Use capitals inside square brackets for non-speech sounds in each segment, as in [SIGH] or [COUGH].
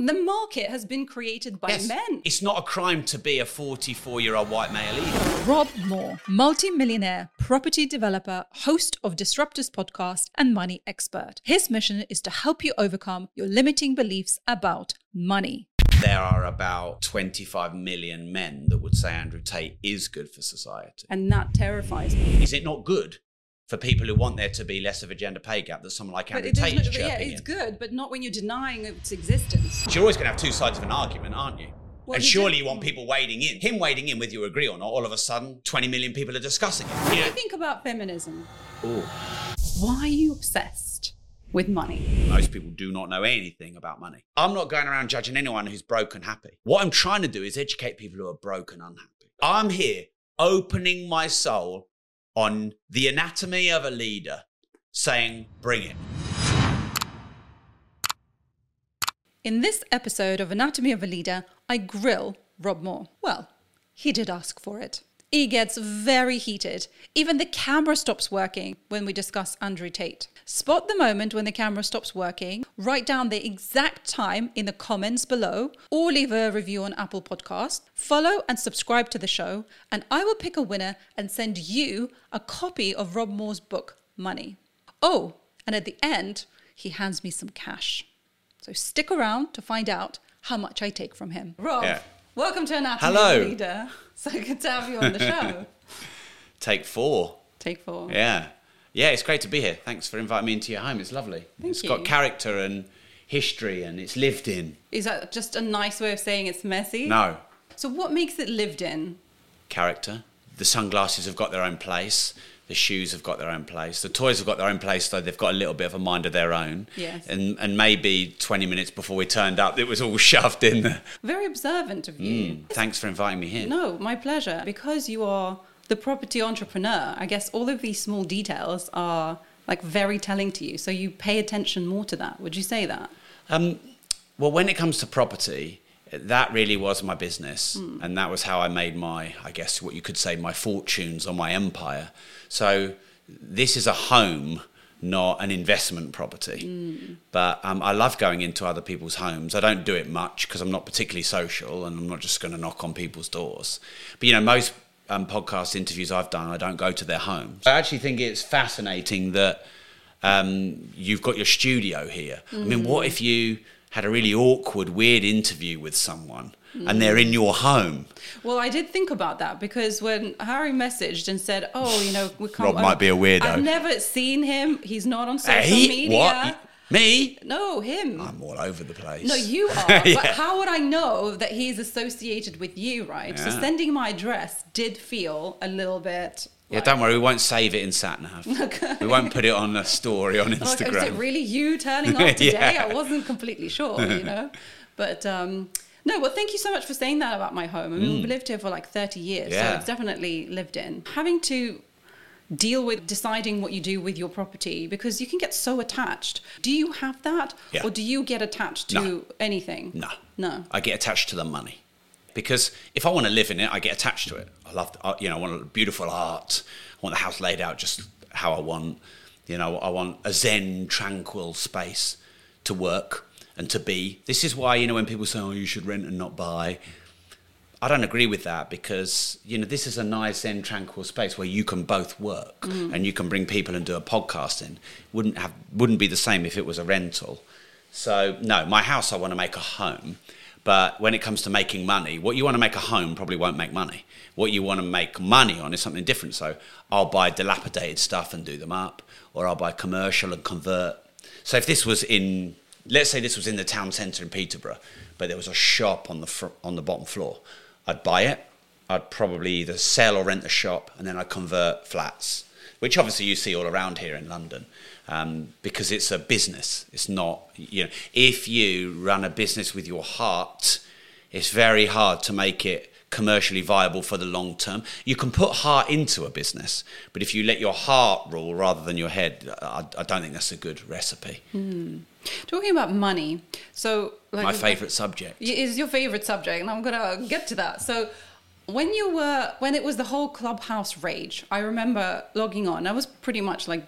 The market has been created by Yes. men. It's not a crime to be a 44 year old white male either. Rob Moore, multi-millionaire, property developer, host of Disruptors podcast and money expert. His mission is to help you overcome your limiting beliefs about money. There are about 25 million men that would say Andrew Tate is good for society. And that terrifies me. Is it not good for people who want there to be less of a gender pay gap that someone like Andrew it Tate is is no- yeah, it's in? good, but not when you're denying its existence. You're always going to have two sides of an argument, aren't you? Well, and surely do- you want people wading in. Him wading in, whether you agree or not, all of a sudden, 20 million people are discussing it. What do You you think about feminism? know? Why are you obsessed with money? Most people do not know anything about money. I'm not going around judging anyone who's broke and happy. What I'm trying to do is educate people who are broke and unhappy. I'm here opening my soul on the anatomy of a leader, saying, bring it. In this episode of Anatomy of a Leader, I grill Rob Moore. Well, he did ask for it. He gets very heated. Even the camera stops working when we discuss Andrew Tate. Spot the moment when the camera stops working, write down the exact time in the comments below, or leave a review on Apple Podcast. Follow and subscribe to the show, and I will pick a winner and send you a copy of Rob Moore's book, Money. Oh, and at the end, he hands me some cash. So stick around to find out how much I take from him. Rob, Yeah. Welcome to Anatomy Hello. Leader. [LAUGHS] So good to have you on the show. [LAUGHS] Take four. Take four. Yeah. Yeah, it's great to be here. Thanks for inviting me into your home. It's lovely. Thank It's you. got character and history and it's lived in. Is that just a nice way of saying it's messy? No. So what makes it lived in? character. The sunglasses have got their own place. The shoes have got their own place. The toys have got their own place, though they've got a little bit of a mind of their own. Yes. And and maybe 20 minutes before we turned up, it was all [LAUGHS] shoved in there. Very observant of you. Mm, thanks for inviting me here. No, my pleasure. Because you are the property entrepreneur, I guess all of these small details are like very telling to you. So you pay attention more to that. Would you say that? Um, well, when it comes to property, that really was my business, and that was how I made my, I guess, what you could say, my fortunes or my empire. So this is a home, not an investment property. But um, I love going into other people's homes. I don't do it much because I'm not particularly social, and I'm not just going to knock on people's doors. But you know, most um, podcast interviews I've done, I don't go to their homes. I actually think it's fascinating that um, you've got your studio here. I mean, what if you had a really awkward, weird interview with someone and they're in your home? Well, I did think about that because when Harry messaged and said, "Oh, you know, we can't." Rob might be a weirdo. I've never seen him. He's not on social Hey, media. what? Me? No, him. I'm all over the place. no, you [LAUGHS] are. But how would I know that he's associated with you, right? So sending my address did feel a little bit. Yeah, don't worry, we won't save it in SatNav. [LAUGHS] Okay. We won't put it on a story on [LAUGHS] Like, is it really you turning up today? Yeah. I wasn't completely sure, you know. But um, no, well, thank you so much for saying that about my home. I mean, we've lived here for like 30 years, so Mm. Yeah. it's definitely lived in. Having to deal with deciding what you do with your property because you can get so attached. Do you have that? Yeah. Or do you get attached to No. anything? No. No. I get attached to the money. Because if I want to live in it, I get attached to it. I love, uh, you know, I want beautiful art. I want the house laid out just how I want. You know, I want a zen, tranquil space to work and to be. This is why, you know, when people say, oh, you should rent and not buy, I don't agree with that because, you know, this is a nice, and tranquil space where you can both work mm-hmm. and you can bring people and do a podcast in. Wouldn't have, wouldn't be the same if it was a rental. So no, my house I want to make a home, but when it comes to making money, what you want to make a home probably won't make money. What you want to make money on is something different. So I'll buy dilapidated stuff and do them up, or I'll buy commercial and convert. So if this was in, let's say this was in the town centre in Peterborough, but there was a shop on the fr- on the bottom floor, I'd buy it. I'd probably either sell or rent the shop, and then I'd convert flats, which obviously you see all around here in London, um, because it's a business. It's not, you know, if you run a business with your heart, it's very hard to make it commercially viable for the long term. You can put heart into a business, but if you let your heart rule rather than your head, I, I don't think that's a good recipe. Hmm. Talking about money. So, like, My favourite subject. is your favorite subject, and I'm gonna get to that. So, when you were when it was the whole clubhouse rage, I remember logging on. I was pretty much like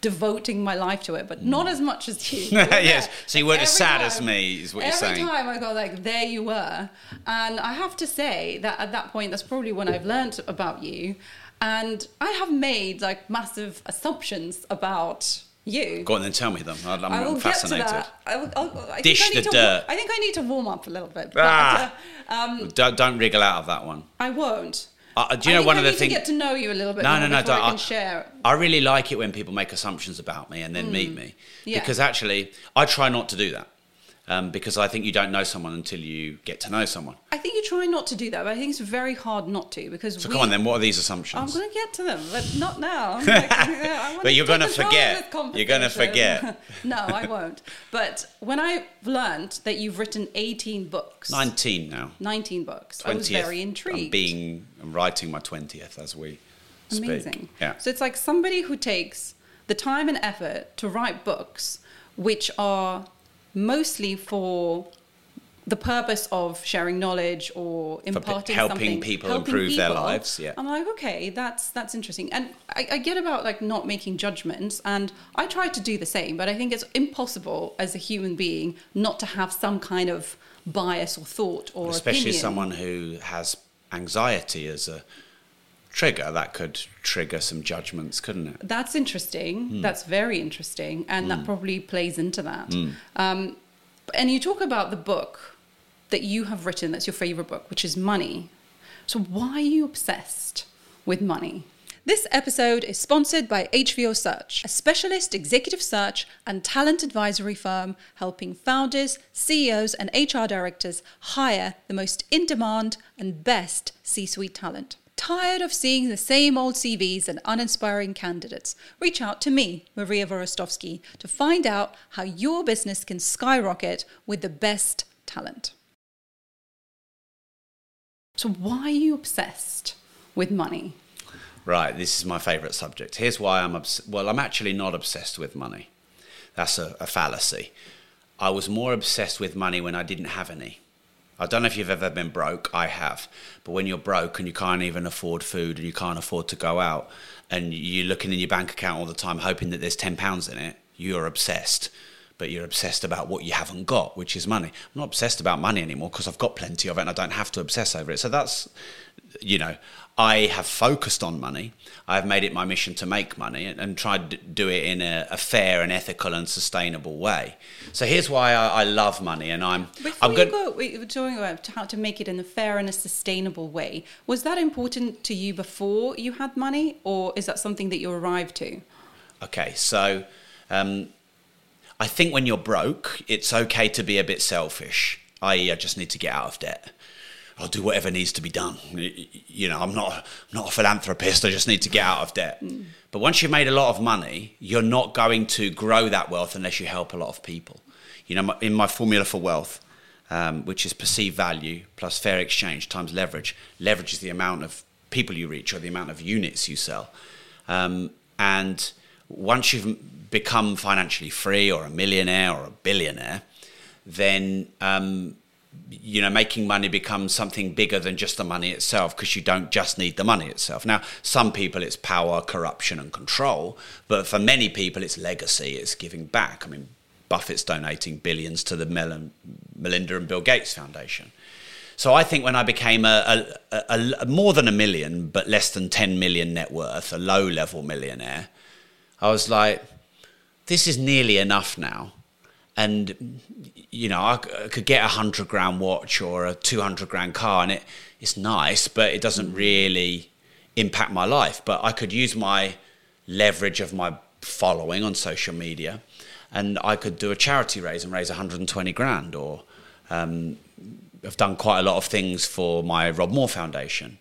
devoting my life to it, but not as much as you. [LAUGHS] yes. So you weren't as sad as me, is what you're saying. every time I go like, there you were, and I have to say that at that point, that's probably when I've learnt about you, and I have made like massive assumptions about you. Go on then, tell me them. I'm, I will fascinated. get to that. I, will, I'll, I Dish think I need the to, dirt. I think I need to warm up a little bit. But, Ah. uh, um, Don't, don't wriggle out of that one. I won't. Uh, do you I know one of the things? to get to know you a little bit No, no, no, I don't. can I- share. I really like it when people make assumptions about me and then meet me. Yeah. Because actually, I try not to do that. Um, because I think you don't know someone until you get to know someone. I think you try not to do that, but I think it's very hard not to because So we, come on then, what are these assumptions? I'm going to get to them, but not now. [LAUGHS] Like, [LAUGHS] But you're gonna forget. You're gonna forget. [LAUGHS] no, I won't. But when I learned that you've written 18 books, 19 now. 19 books, 20th. I was very intrigued. I'm being, I'm writing my 20th as we speak. Amazing. Yeah. So it's like somebody who takes the time and effort to write books which are mostly for the purpose of sharing knowledge or imparting helping something, people improve their lives, yeah. I'm like, okay, that's that's interesting, and I, I get about like not making judgments, and I try to do the same, but I think it's impossible as a human being not to have some kind of bias or thought or Especially opinion. someone who has anxiety as a trigger, that could trigger some judgments, couldn't it? That's interesting. Hmm. That's very interesting, and that probably plays into that. Um, and you talk about the book that you have written. That's your favorite book, which is Money. So why are you obsessed with money? This episode is sponsored by HVO Search, a specialist executive search and talent advisory firm helping founders, CEOs, and HR directors hire the most in demand and best C suite talent. Tired of seeing the same old CVs and uninspiring candidates? Reach out to me, Maria Vorostovsky, to find out how your business can skyrocket with the best talent. So, why are you obsessed with money? Right, this is my favourite subject. Here's why I'm obs- well. I'm actually not obsessed with money. That's a, a fallacy. I was more obsessed with money when I didn't have any. I don't know if you've ever been broke. I have, but when you're broke and you can't even afford food and you can't afford to go out, and you're looking in your bank account all the time, hoping that there's ten pounds in it, you're obsessed. But you're obsessed about what you haven't got, which is money. I'm not obsessed about money anymore because I've got plenty of it and I don't have to obsess over it. So that's, you know, I have focused on money. I've made it my mission to make money and, and tried to do it in a, a fair and ethical and sustainable way. So here's why I, I love money, and I'm Before I'm you going. go, we were talking about how to make it in a fair and a sustainable way. Was that important to you before you had money, or is that something that you arrived to? Okay, so um, I think when you're broke, it's okay to be a bit selfish. I.e., I just need to get out of debt. I'll do whatever needs to be done. You know, I'm not I'm not a philanthropist. I just need to get out of debt. But once you've made a lot of money, you're not going to grow that wealth unless you help a lot of people. You know, in my formula for wealth, um, which is perceived value plus fair exchange times leverage. Leverage is the amount of people you reach or the amount of units you sell. Um, and once you've become financially free or a millionaire or a billionaire, then um, you know making money becomes something bigger than just the money itself because you don't just need the money itself. Now, some people it's power, corruption, and control, but for many people it's legacy, it's giving back. I mean, Buffett's donating billions to the Mel- Melinda and Bill Gates Foundation. So I think when I became a, a, a, a more than a million, but less than 10 million net worth, a low level millionaire, I was like, this is nearly enough now. And, you know, I, could get a 100 grand watch or a 200 grand car, and it, it's nice, but it doesn't really impact my life. But I could use my leverage of my following on social media, and I could do a charity raise and raise 120 grand, or um, I've done quite a lot of things for my Rob Moore Foundation.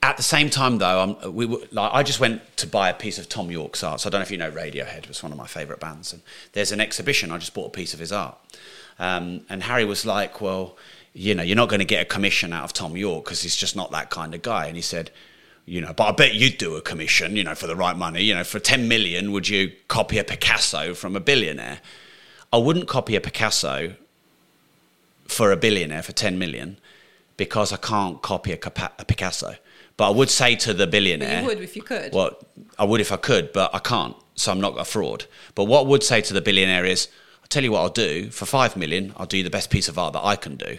At the same time, though, I'm, we were, like, I just went to buy a piece of Thom Yorke's art. So I don't know if you know Radiohead, it was one of my favourite bands. And there's an exhibition, I just bought a piece of his art. Um, and Harry was like, Well, you know, you're not going to get a commission out of Thom Yorke because he's just not that kind of guy. And he said, you know, but I bet you'd do a commission, you know, for the right money. You know, for 10 million, would you copy a Picasso from a billionaire? I wouldn't copy a Picasso for a billionaire for 10 million because I can't copy a, a Picasso. But I would say to the But billionaire, you would if you could. well, I would if I could, but I can't. so I'm not a fraud. But what I would say to the billionaire is, I'll tell you what I'll do. For five million, I'll do the best piece of art that I can do.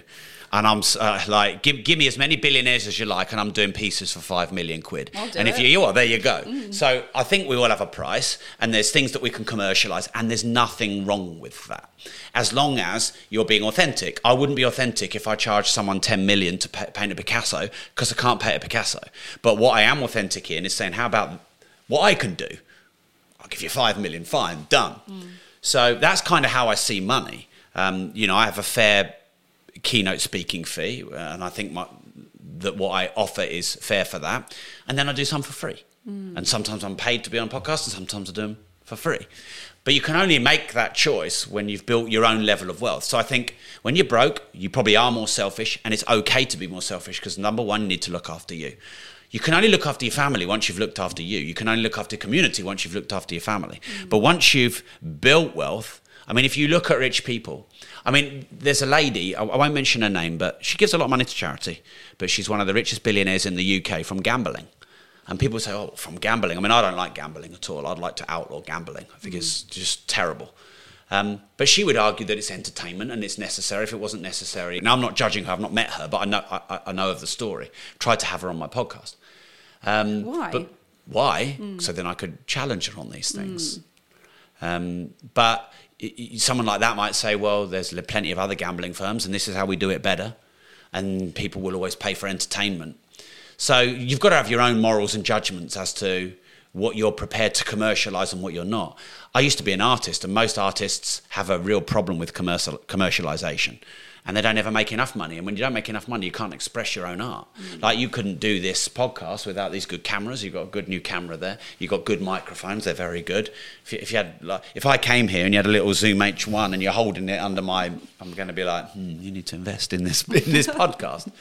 And I'm uh, like, give, give me as many billionaires as you like, and I'm doing pieces for five million quid. I'll do and if you, you are, there you go. So I think we all have a price, and there's things that we can commercialize, and there's nothing wrong with that. As long as you're being authentic. I wouldn't be authentic if I charged someone 10 million to pa paint a Picasso, because I can't paint a Picasso. But what I am authentic in is saying, how about what I can do? I'll give you five million, fine, done. So that's kind of how I see money. Um, you know, I have a fair keynote speaking fee, uh, and I think my, that what I offer is fair for that. And then I do some for free. And sometimes I'm paid to be on podcasts, and sometimes I do them for free. But you can only make that choice when you've built your own level of wealth. So I think when you're broke, you probably are more selfish, and it's okay to be more selfish because number one, you need to look after you. You can only look after your family once you've looked after you. You can only look after your community once you've looked after your family. Mm. But once you've built wealth, I mean, if you look at rich people, I mean, there's a lady, I I won't mention her name, but she gives a lot of money to charity, but she's one of the richest billionaires in the UK from gambling. And people say, oh, from gambling. I mean, I don't like gambling at all. I'd like to outlaw gambling. I think mm. it's just terrible. Um, but she would argue that it's entertainment and it's necessary if it wasn't necessary. Now, I'm not judging her, I've not met her, but I know, I, I know of the story. Tried to have her on my podcast. Um, Why? But why? So then I could challenge her on these things. Um, but someone like that might say, well, there's plenty of other gambling firms, and this is how we do it better. And people will always pay for entertainment. So you've got to have your own morals and judgments as to what you're prepared to commercialize and what you're not. I used to be an artist, and most artists have a real problem with commercial commercialization. And they don't ever make enough money. And when you don't make enough money, you can't express your own art. Like you couldn't do this podcast without these good cameras. You've got a good new camera there. You've got good microphones. They're very good. If you, if you had, like, if I came here and you had a little Zoom H1 and you're holding it under my, I'm going to be like, hmm, you need to invest in this [LAUGHS] in this [LAUGHS] podcast.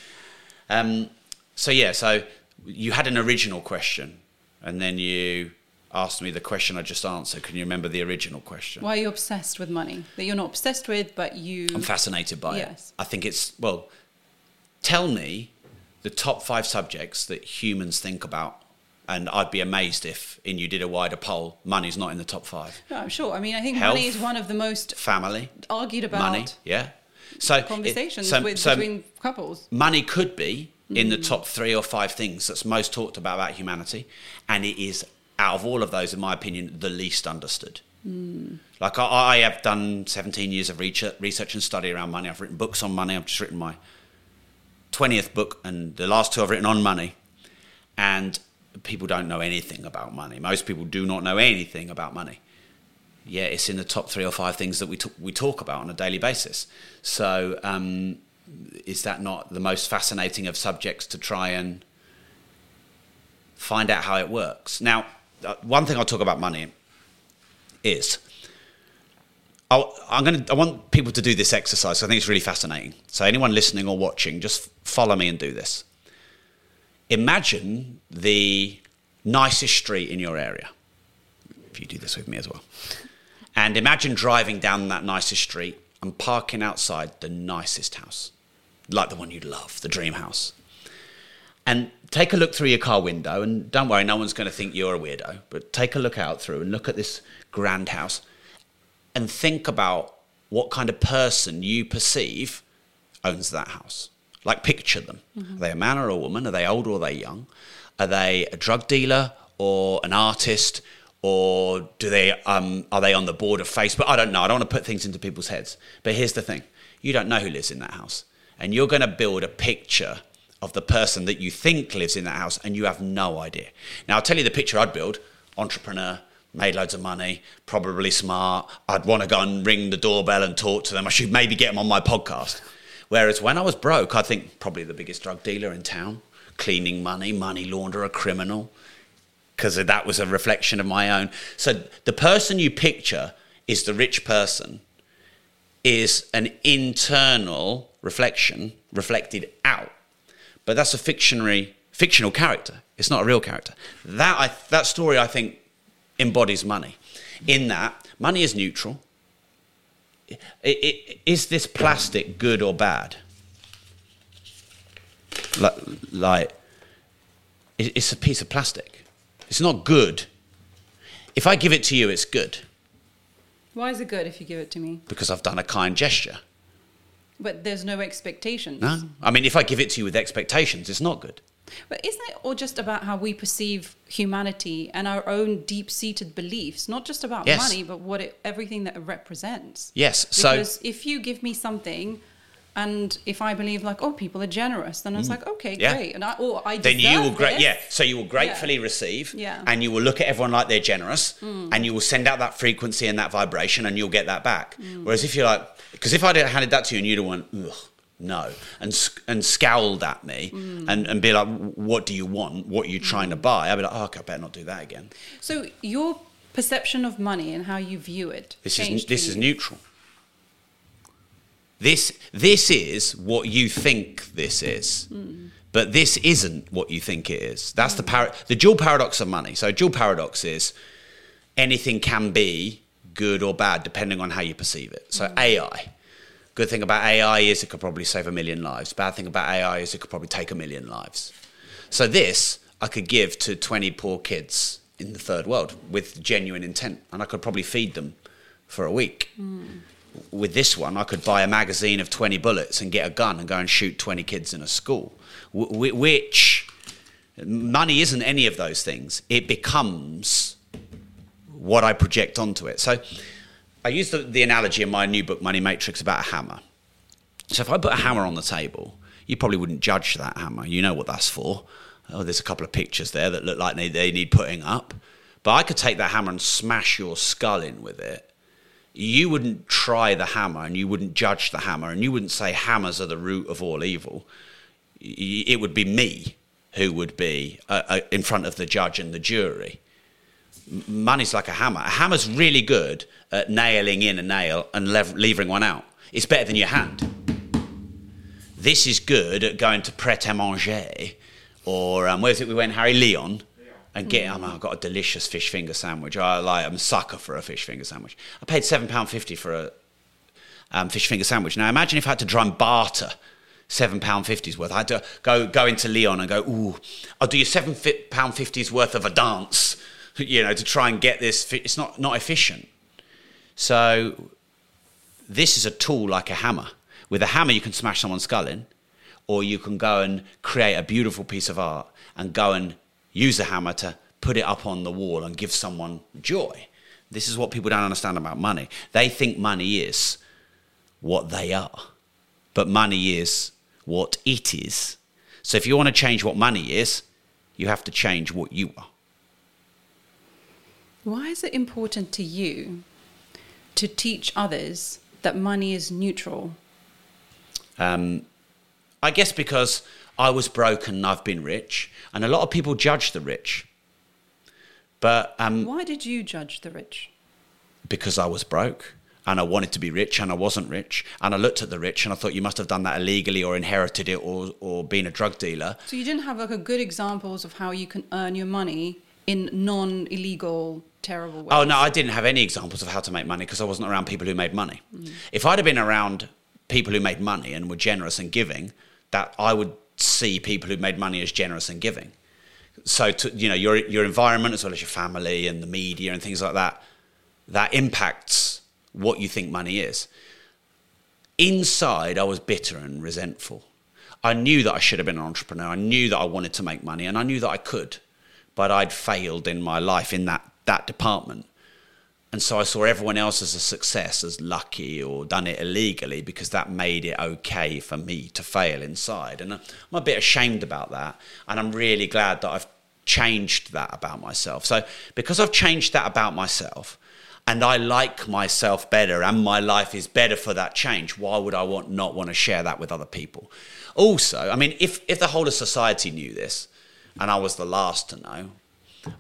Um, so yeah, so you had an original question, and then you asked me the question I just answered. Can you remember the original question? Why are you obsessed with money? That you're not obsessed with, but you. I'm fascinated by Yes. it. I think it's well. Tell me the top five subjects that humans think about, and I'd be amazed if, in you did a wider poll, money's not in the top five. No, I'm sure. I mean, I think Health. money is one of the most Family, argued about money, yeah. So it- conversations so- with, so between couples. money could be in Mm. the top three or five things that's most talked about about humanity, and it is out of all of those, in my opinion, the least understood. Mm. Like I, I have done 17 years of research, research and study around money. I've written books on money. I've just written my 20th book, and the last two I've written on money. And people don't know anything about money. Most people do not know anything about money. Yeah, it's in the top three or five things that we talk, we talk about on a daily basis. So, um, is that not the most fascinating of subjects to try and find out how it works? Now, uh, one thing I'll talk about money is I'll, I'm going to. I want people to do this exercise. I think it's really fascinating. So anyone listening or watching, just follow me and do this. Imagine the nicest street in your area. If you do this with me as well, and imagine driving down that nicest street and parking outside the nicest house, like the one you love, the dream house. And take a look through your car window, and don't worry, no one's going to think you're a weirdo. But take a look out through and look at this grand house and think about what kind of person you perceive owns that house. Like, picture them. Are they a man or a woman? Are they old or are they young? Are they a drug dealer or an artist? Or do they um, are they on the board of Facebook? I don't know. I don't want to put things into people's heads. But here's the thing: you don't know who lives in that house, and you're going to build a picture of the person that you think lives in that house, and you have no idea. Now, I'll tell you the picture I'd build: entrepreneur, made loads of money, probably smart. I'd want to go and ring the doorbell and talk to them. I should maybe get them on my podcast. Whereas when I was broke, I think probably the biggest drug dealer in town, cleaning money, money launderer, criminal, because that was a reflection of my own. So the person you picture is the rich person, is an internal reflection reflected out. But that's a fictionary, fictional character. It's not a real character. That, I, that story, I think, embodies money. In that, money is neutral. I- I- Is this plastic good or bad? Like, like it- it's a piece of plastic. It's not good. If I give it to you, it's good Why is it good if you give it to me? because I've done a kind gesture. But there's no expectations. No, I mean, if I give it to you with expectations, it's not good. But isn't it all just about how we perceive humanity and our own deep-seated beliefs? Not just about Yes. money, but what it, everything that it represents. Yes, so Because if you give me something, and if I believe like, oh, people are generous, then it's mm-hmm. like, okay, Mm. Yeah. great, and I, oh, I then you will this. yeah so you will gratefully receive Yeah. and you will look at everyone like they're generous mm. and you will send out that frequency and that vibration and you'll get that back. Mm. Whereas if you're like because if i'd handed that to you and you'd have went ugh no and and scowled at me mm. and, and be like what do you want? What are you trying to buy? I'd be like oh, okay i better not do that again. So your perception of money and how you view it this is this is neutral this this is what you think this is. But this isn't what you think it is. That's the par- the dual paradox of money. So dual paradox is anything can be good or bad depending on how you perceive it. So mm. ai good thing about ai is it could probably save a million lives. Bad thing about ai is it could probably take a million lives. So this i could give to 20 poor kids in the third world with genuine intent and i could probably feed them for a week mm. With this one, I could buy a magazine of 20 bullets and get a gun and go and shoot 20 kids in a school. Wh- which money isn't any of those things. It becomes what I project onto it. So I use the, the analogy in my new book, Money Matrix, about a hammer. So if I put a hammer on the table, you probably wouldn't judge that hammer. You know what that's for. Oh, there's a couple of pictures there that look like they, they need putting up. But I could take that hammer and smash your skull in with it you wouldn't try the hammer and you wouldn't judge the hammer and you wouldn't say hammers are the root of all evil. It would be me who would be uh, uh, in front of the judge and the jury. Money's like a hammer. A hammer's really good at nailing in a nail and lev- leaving one out. It's better than your hand. This is good at going to Pret a Manger or um, where's it we went, Harry Leon, and. Oh, man, I've got a delicious fish finger sandwich. I like. I'm a sucker for a fish finger sandwich. I paid seven pound fifty for a um, fish finger sandwich. Now imagine if I had to try and barter seven pound fifties worth. I had to go go into Leon and go, ooh, I'll do you seven pound fifties worth of a dance, [LAUGHS] you know, to try and get this. It's not not efficient. So this is a tool like a hammer. With a hammer, you can smash someone's skull in, or you can go and create a beautiful piece of art and go and use the hammer to put it up on the wall and give someone joy. This is what people don't understand about money. They think money is what they are, but money is what it is. So if you want to change what money is, you have to change what you are. Why is it important to you to teach others that money is neutral? Um, I guess because I was broken and I've been rich, and a lot of people judge the rich. But um, Why did you judge the rich? because I was broke and I wanted to be rich and I wasn't rich, and I looked at the rich and I thought you must have done that illegally or inherited it or, or been a drug dealer. So you didn't have like a good examples of how you can earn your money in non-illegal, terrible ways. Oh no, I didn't have any examples of how to make money because I wasn't around people who made money. If I'd have been around people who made money and were generous and giving, that I would see people who made money as generous and giving. So to, you know your your environment as well as your family and the media and things like that, that impacts what you think money is. Inside, I was bitter and resentful. I knew that I should have been an entrepreneur. I knew that I wanted to make money, and I knew that I could, but I'd failed in my life in that that department. And so I saw everyone else as a success, as lucky or done it illegally because that made it okay for me to fail inside. And I'm a bit ashamed about that. And I'm really glad that I've changed that about myself. So because I've changed that about myself and I like myself better and my life is better for that change, why would I want not want to share that with other people? Also, I mean, if, if the whole of society knew this and I was the last to know,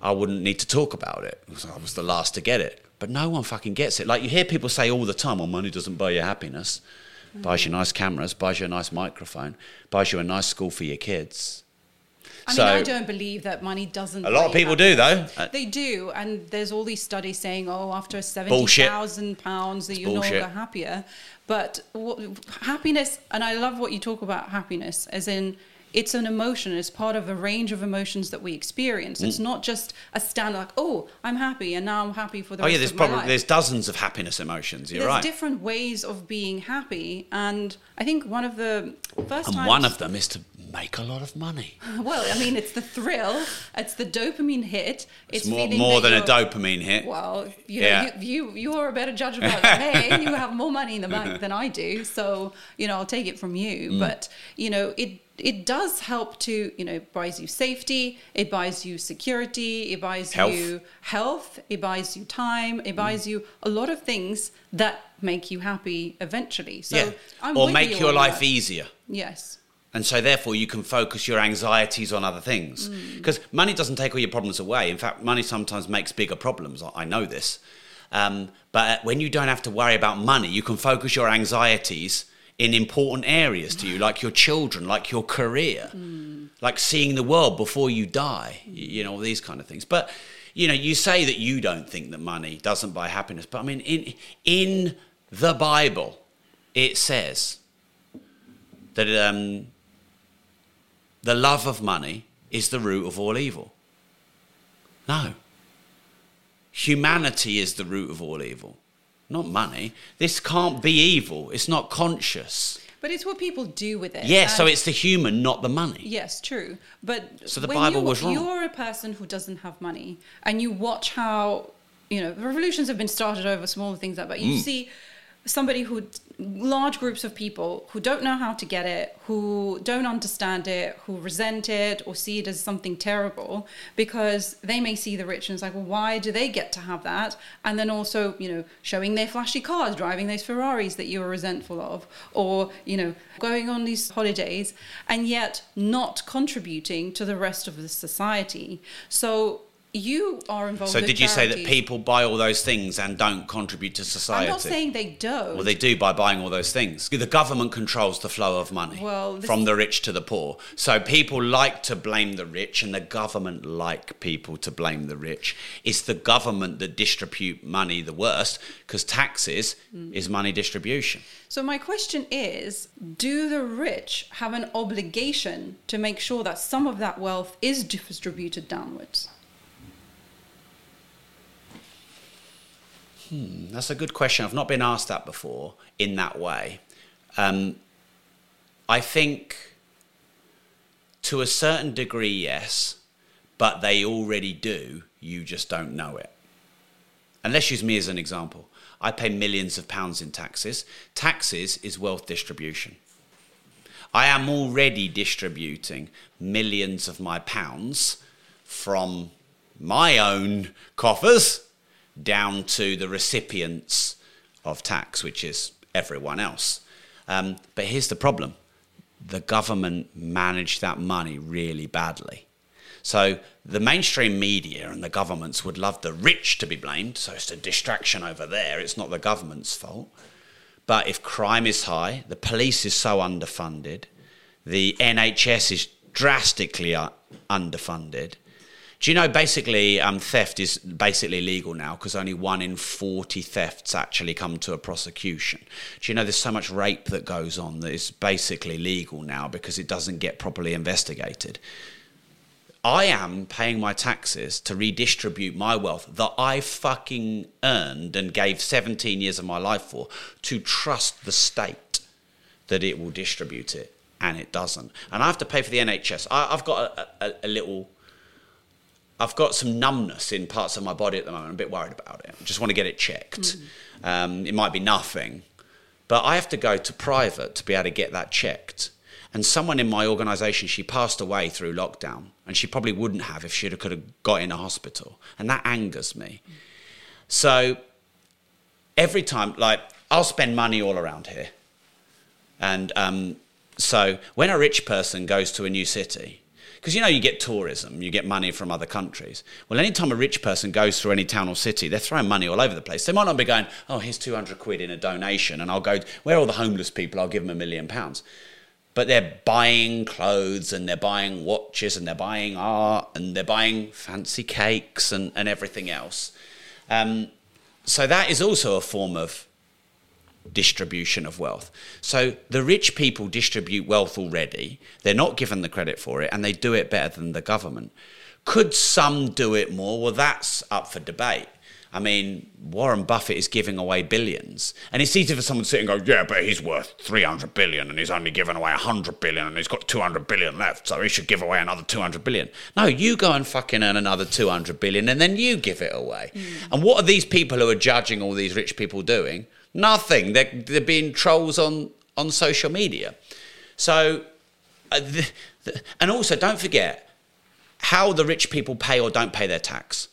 I wouldn't need to talk about it. I was the last to get it. But no one fucking gets it. Like you hear people say all the time, well, money doesn't buy you happiness. Buys you nice cameras, buys you a nice microphone, buys you a nice school for your kids. I mean, I don't believe that money doesn't. A lot of people do, though. They do, and there's all these studies saying, oh, after seventy Bullshit. thousand pounds, that you're no longer happier. But what, happiness, and I love what you talk about happiness, as in it's an emotion. It's part of a range of emotions that we experience. Mm. It's not just a stand like, oh, I'm happy and now I'm happy for the Oh rest yeah, there's of my probably life. there's dozens of happiness emotions. You're right. There's right. different ways of being happy, and I think one of the first and times, one of them is to make a lot of money. [LAUGHS] well, I mean, it's the thrill, it's the dopamine hit. It's, It's more more than a dopamine hit. Well, you know, Yeah. you, you you are a better judge of that [LAUGHS] than me. You have more money in the bank [LAUGHS] than I do, so you know I'll take it from you. Mm. But you know, it it does help to you know buys you safety, it buys you security, it buys Health. you health, it buys you time, Mm. it buys you a lot of things that make you happy eventually. So yeah. I'm or make you your life that. easier. Yes. And so, therefore, you can focus your anxieties on other things. Mm. Because money doesn't take all your problems away. In fact, money sometimes makes bigger problems. I- I know this. Um, but when you don't have to worry about money, you can focus your anxieties in important areas to you, like your children, like your career, Mm. like seeing the world before you die, y- you know, all these kind of things. But, you know, you say that you don't think that money doesn't buy happiness. But I mean, in, in the Bible, it says that um, the love of money is the root of all evil. No. Humanity is the root of all evil, not money. This can't be evil. It's not conscious. But it's what people do with it. Yeah, so it's the human, not the money. Yes, true. But So the when Bible you, was wrong. You're a person who doesn't have money, and you watch how you know revolutions have been started over smaller things like that. But You mm. see somebody who large groups of people who don't know how to get it, who don't understand it, who resent it or see it as something terrible because they may see the rich and it's like, well, why do they get to have that? And then also, you know, showing their flashy cars, driving those Ferraris that you were resentful of, or, you know, going on these holidays and yet not contributing to the rest of the society. So you are involved So did you say that people buy all those things and don't contribute to society? I'm not saying they don't. Well, they do by buying all those things. The government controls the flow of money Well, from the rich to the poor. So people like to blame the rich, and the government like people to blame the rich. It's the government that distribute money the worst because taxes Mm. is money distribution. So my question is, do the rich have an obligation to make sure that some of that wealth is distributed downwards? That's a good question. I've not been asked that before in that way. Um, I think to a certain degree, yes, but they already do. You just don't know it. And let's use me as an example. I pay millions of pounds in taxes. Taxes is wealth distribution. I am already distributing millions of my pounds from my own coffers down to the recipients of tax, which is everyone else. Um, but here's the problem the government managed that money really badly. So the mainstream media and the governments would love the rich to be blamed. So it's a distraction over there. It's not the government's fault. But if crime is high, the police is so underfunded, the NHS is drastically underfunded. Do you know basically um, theft is basically legal now because only one in 40 thefts actually come to a prosecution? Do you know there's so much rape that goes on that is basically legal now because it doesn't get properly investigated? I am paying my taxes to redistribute my wealth that I fucking earned and gave 17 years of my life for to trust the state that it will distribute it, and it doesn't. And I have to pay for the NHS. I, I've got a, a, a little. I've got some numbness in parts of my body at the moment. I'm a bit worried about it. I just want to get it checked. Um, it might be nothing, but I have to go to private to be able to get that checked. And someone in my organisation, she passed away through lockdown, and she probably wouldn't have if she could have got in a hospital, and that angers me. So every time, like, I'll spend money all around here, and um, so when a rich person goes to a new city, because you know you get tourism, you get money from other countries. Well, anytime a rich person goes through any town or city, they're throwing money all over the place. They might not be going, "Oh, here's two hundred quid in a donation," and I'll go where are all the homeless people. I'll give them a million pounds. But they're buying clothes and they're buying watches and they're buying art and they're buying fancy cakes and, and everything else. Um, so that is also a form of distribution of wealth. So the rich people distribute wealth already. They're not given the credit for it and they do it better than the government. Could some do it more? Well, that's up for debate. I mean, Warren Buffett is giving away billions. And it's easy for someone to sit and go, yeah, but he's worth 300 billion and he's only given away 100 billion and he's got 200 billion left, so he should give away another 200 billion. No, you go and fucking earn another 200 billion and then you give it away. Mm. And what are these people who are judging all these rich people doing? Nothing. They're, they're being trolls on, on social media. So, uh, the, the, and also don't forget how the rich people pay or don't pay their tax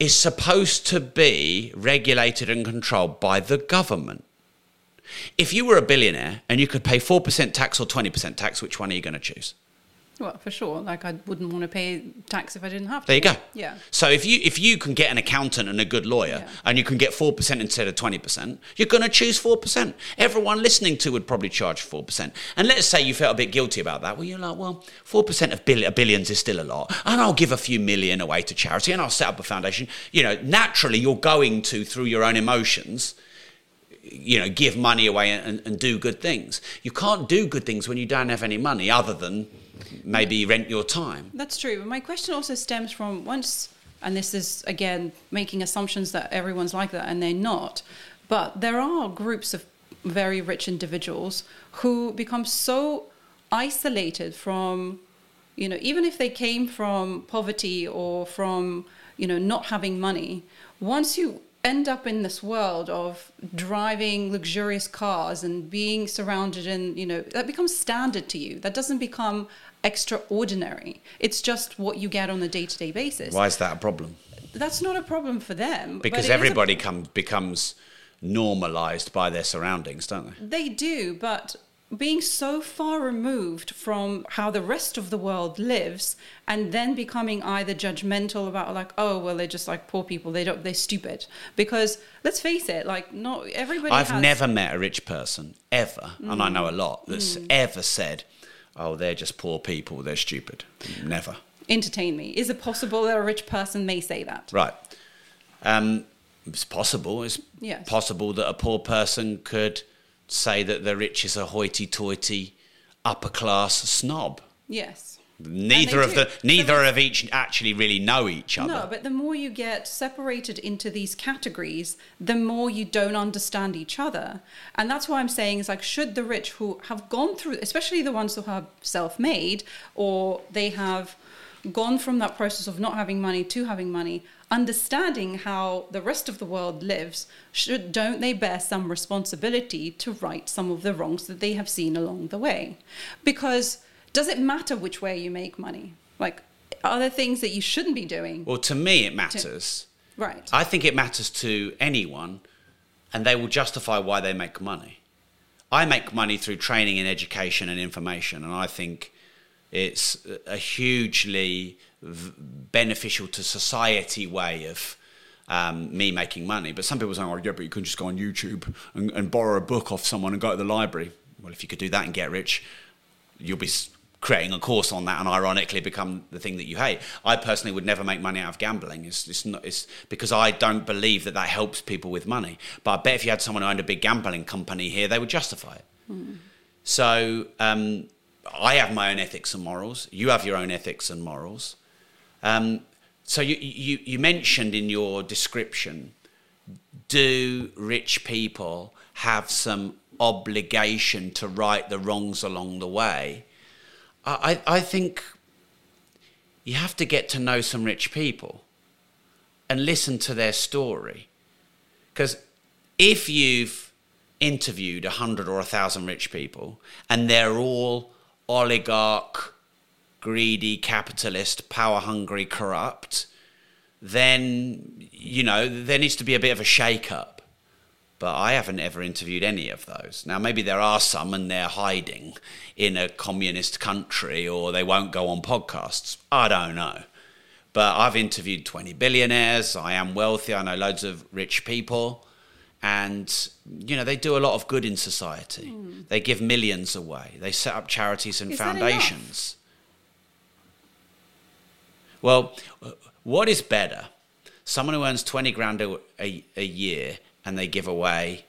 is supposed to be regulated and controlled by the government. If you were a billionaire and you could pay 4% tax or 20% tax, which one are you going to choose? Well, for sure. Like I wouldn't want to pay tax if I didn't have to. There you go. Yeah. So if you if you can get an accountant and a good lawyer yeah. and you can get four percent instead of twenty percent, you're going to choose four percent. Everyone listening to would probably charge four percent. And let's say you felt a bit guilty about that. Well, you're like, well, four percent of bill- billions is still a lot, and I'll give a few million away to charity, and I'll set up a foundation. You know, naturally, you're going to through your own emotions you know, give money away and, and, do good things. You can't do good things when you don't have any money other than maybe rent your time. That's true. My question also stems from once, and this is again making assumptions that everyone's like that, and they're not. But there are groups of very rich individuals who become so isolated from, you know, even if they came from poverty or from, you know, not having money. Once you end up in this world of driving luxurious cars and being surrounded in you know that becomes standard to you that doesn't become extraordinary. It's just what you get on a day to day basis. Why is that a problem? That's not a problem for them. Because everybody a... becomes normalized by their surroundings, don't they? They do, but being so far removed from how the rest of the world lives and then becoming either judgmental about like oh well they're just like poor people they don't they're stupid because let's face it like not everybody I've has... never met a rich person ever mm. and I know a lot that's mm. ever said oh, they're just poor people, they're stupid. Never. Entertain me. Is it possible that a rich person may say that? Right. Um, it's possible. It's yes. possible that a poor person could say that the rich is a hoity toity upper class snob. Yes. Neither of the neither of each actually really know each other. No, but the more you get separated into these categories, the more you don't understand each other. And that's why I'm saying is like should the rich who have gone through especially the ones who are self-made or they have gone from that process of not having money to having money, understanding how the rest of the world lives, should don't they bear some responsibility to right some of the wrongs that they have seen along the way? Because does it matter which way you make money? Like, are there things that you shouldn't be doing? Well, to me, it matters. To, right. I think it matters to anyone, and they will justify why they make money. I make money through training and education and information, and I think it's a hugely v- beneficial to society way of um, me making money. But some people say, oh, yeah, but you can just go on YouTube and, and borrow a book off someone and go to the library. Well, if you could do that and get rich, you'll be creating a course on that and ironically become the thing that you hate. I personally would never make money out of gambling. It's, it's, not, it's because I don't believe that that helps people with money. But I bet if you had someone who owned a big gambling company here, they would justify it. Mm. So um, I have my own ethics and morals. You have your own ethics and morals. Um, so you, you, you mentioned in your description, do rich people have some obligation to right the wrongs along the way? I, I think you have to get to know some rich people and listen to their story. Because if you've interviewed a hundred or a thousand rich people and they're all oligarch, greedy, capitalist, power hungry, corrupt, then, you know, there needs to be a bit of a shake up but I haven't ever interviewed any of those. Now, maybe there are some and they're hiding in a communist country or they won't go on podcasts. I don't know. But I've interviewed 20 billionaires. I am wealthy. I know loads of rich people. And, you know, they do a lot of good in society. Mm. They give millions away. They set up charities and is foundations. Well, what is better? Someone who earns 20 grand a, a, a year and they give away